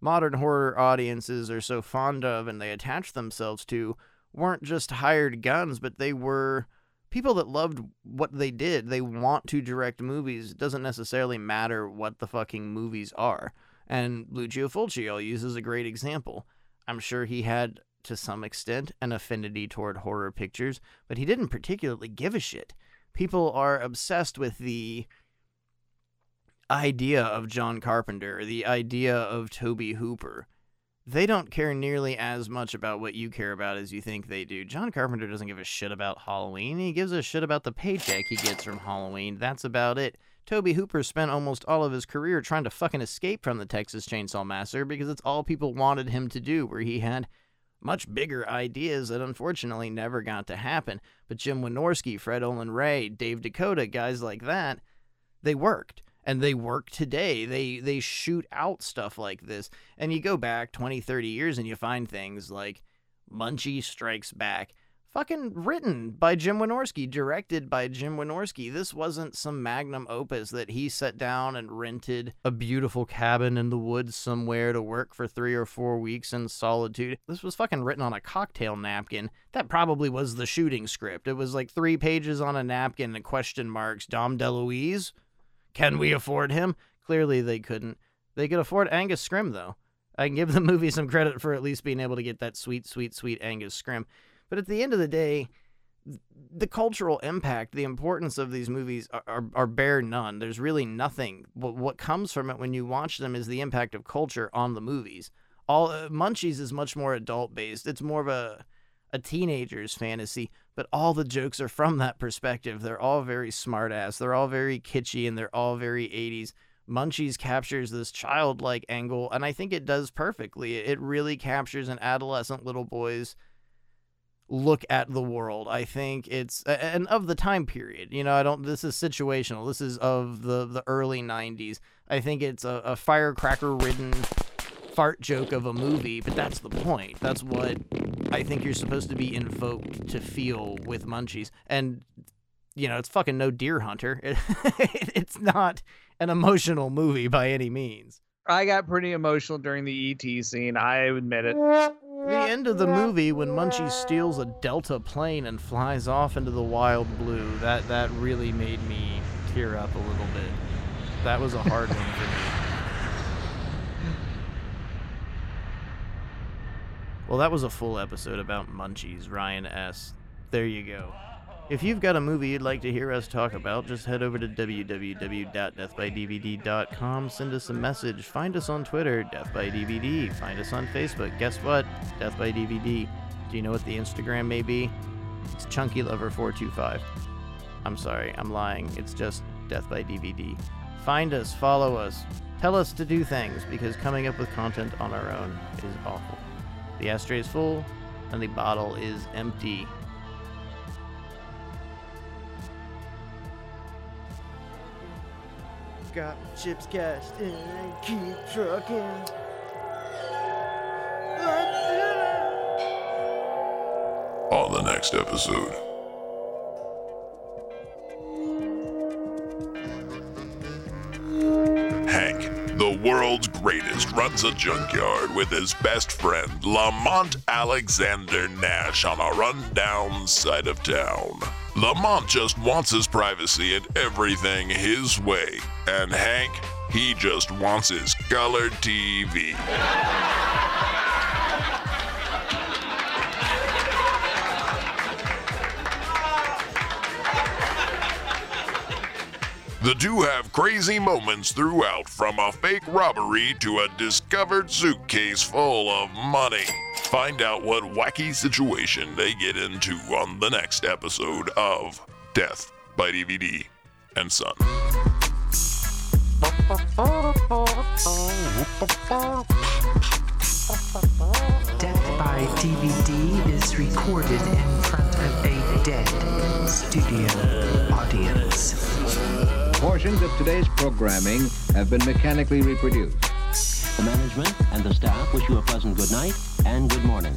modern horror audiences are so fond of and they attach themselves to weren't just hired guns, but they were people that loved what they did. They want to direct movies. It doesn't necessarily matter what the fucking movies are. And Lucio Fulci, I'll use as a great example. I'm sure he had, to some extent, an affinity toward horror pictures, but he didn't particularly give a shit. People are obsessed with the idea of John Carpenter, the idea of Tobe Hooper. They don't care nearly as much about what you care about as you think they do. John Carpenter doesn't give a shit about Halloween. He gives a shit about the paycheck he gets from Halloween. That's about it. Tobe Hooper spent almost all of his career trying to fucking escape from the Texas Chainsaw Massacre because it's all people wanted him to do, where he had much bigger ideas that unfortunately never got to happen. But Jim Wynorski, Fred Olen Ray, Dave DeCoteau, guys like that, they worked. And they work today. They they shoot out stuff like this. And you go back 20, 30 years and you find things like Munchie Strikes Back. Fucking written by Jim Wynorski, directed by Jim Wynorski. This wasn't some magnum opus that he sat down and rented a beautiful cabin in the woods somewhere to work for three or four weeks in solitude. This was fucking written on a cocktail napkin. That probably was the shooting script. It was like three pages on a napkin and question marks. Dom DeLuise? Can we afford him? Clearly they couldn't. They could afford Angus Scrimm though. I can give the movie some credit for at least being able to get that sweet, sweet, sweet Angus Scrimm. But at the end of the day, the cultural impact, the importance of these movies are, are, are bare none. There's really nothing. What, what comes from it when you watch them is the impact of culture on the movies. All uh, Munchies is much more adult based. It's more of a a teenager's fantasy, but all the jokes are from that perspective. They're all very smart ass. They're all very kitschy and they're all very 80s. Munchies captures this childlike angle, and I think it does perfectly. It really captures an adolescent little boy's look at the world. I think it's and of the time period. You know, I don't. This is situational. This is of the the early '90s. I think it's a, a firecracker ridden fart joke of a movie, but that's the point. That's what I think you're supposed to be invoked to feel with Munchies. And you know, it's fucking no Deer Hunter. it's not an emotional movie by any means. I got pretty emotional during the ET scene. I admit it. The end of the movie when Munchie steals a Delta plane and flies off into the wild blue, that that really made me tear up a little bit. That was a hard one for me. Well, that was a full episode about Munchies, Ryan S. There you go. If you've got a movie you'd like to hear us talk about, just head over to www.deathbydvd.com, send us a message, find us on Twitter, Death by DVD, find us on Facebook. Guess what? Death by DVD. Do you know what the Instagram may be? It's ChunkyLover425. I'm sorry, I'm lying. It's just Death by DVD. Find us, follow us, tell us to do things because coming up with content on our own is awful. The ashtray is full and the bottle is empty. Got chips cashed in and keep trucking. On the next episode. The world's greatest, runs a junkyard with his best friend, Lamont Alexander Nash, on a rundown side of town. Lamont just wants his privacy and everything his way. And Hank, he just wants his color TV. The two have crazy moments throughout, from a fake robbery to a discovered suitcase full of money. Find out what wacky situation they get into on the next episode of Death by DVD and Son. Death by DVD is recorded in front of a dead studio audience. Portions of today's programming have been mechanically reproduced. The management and the staff wish you a pleasant good night and good morning.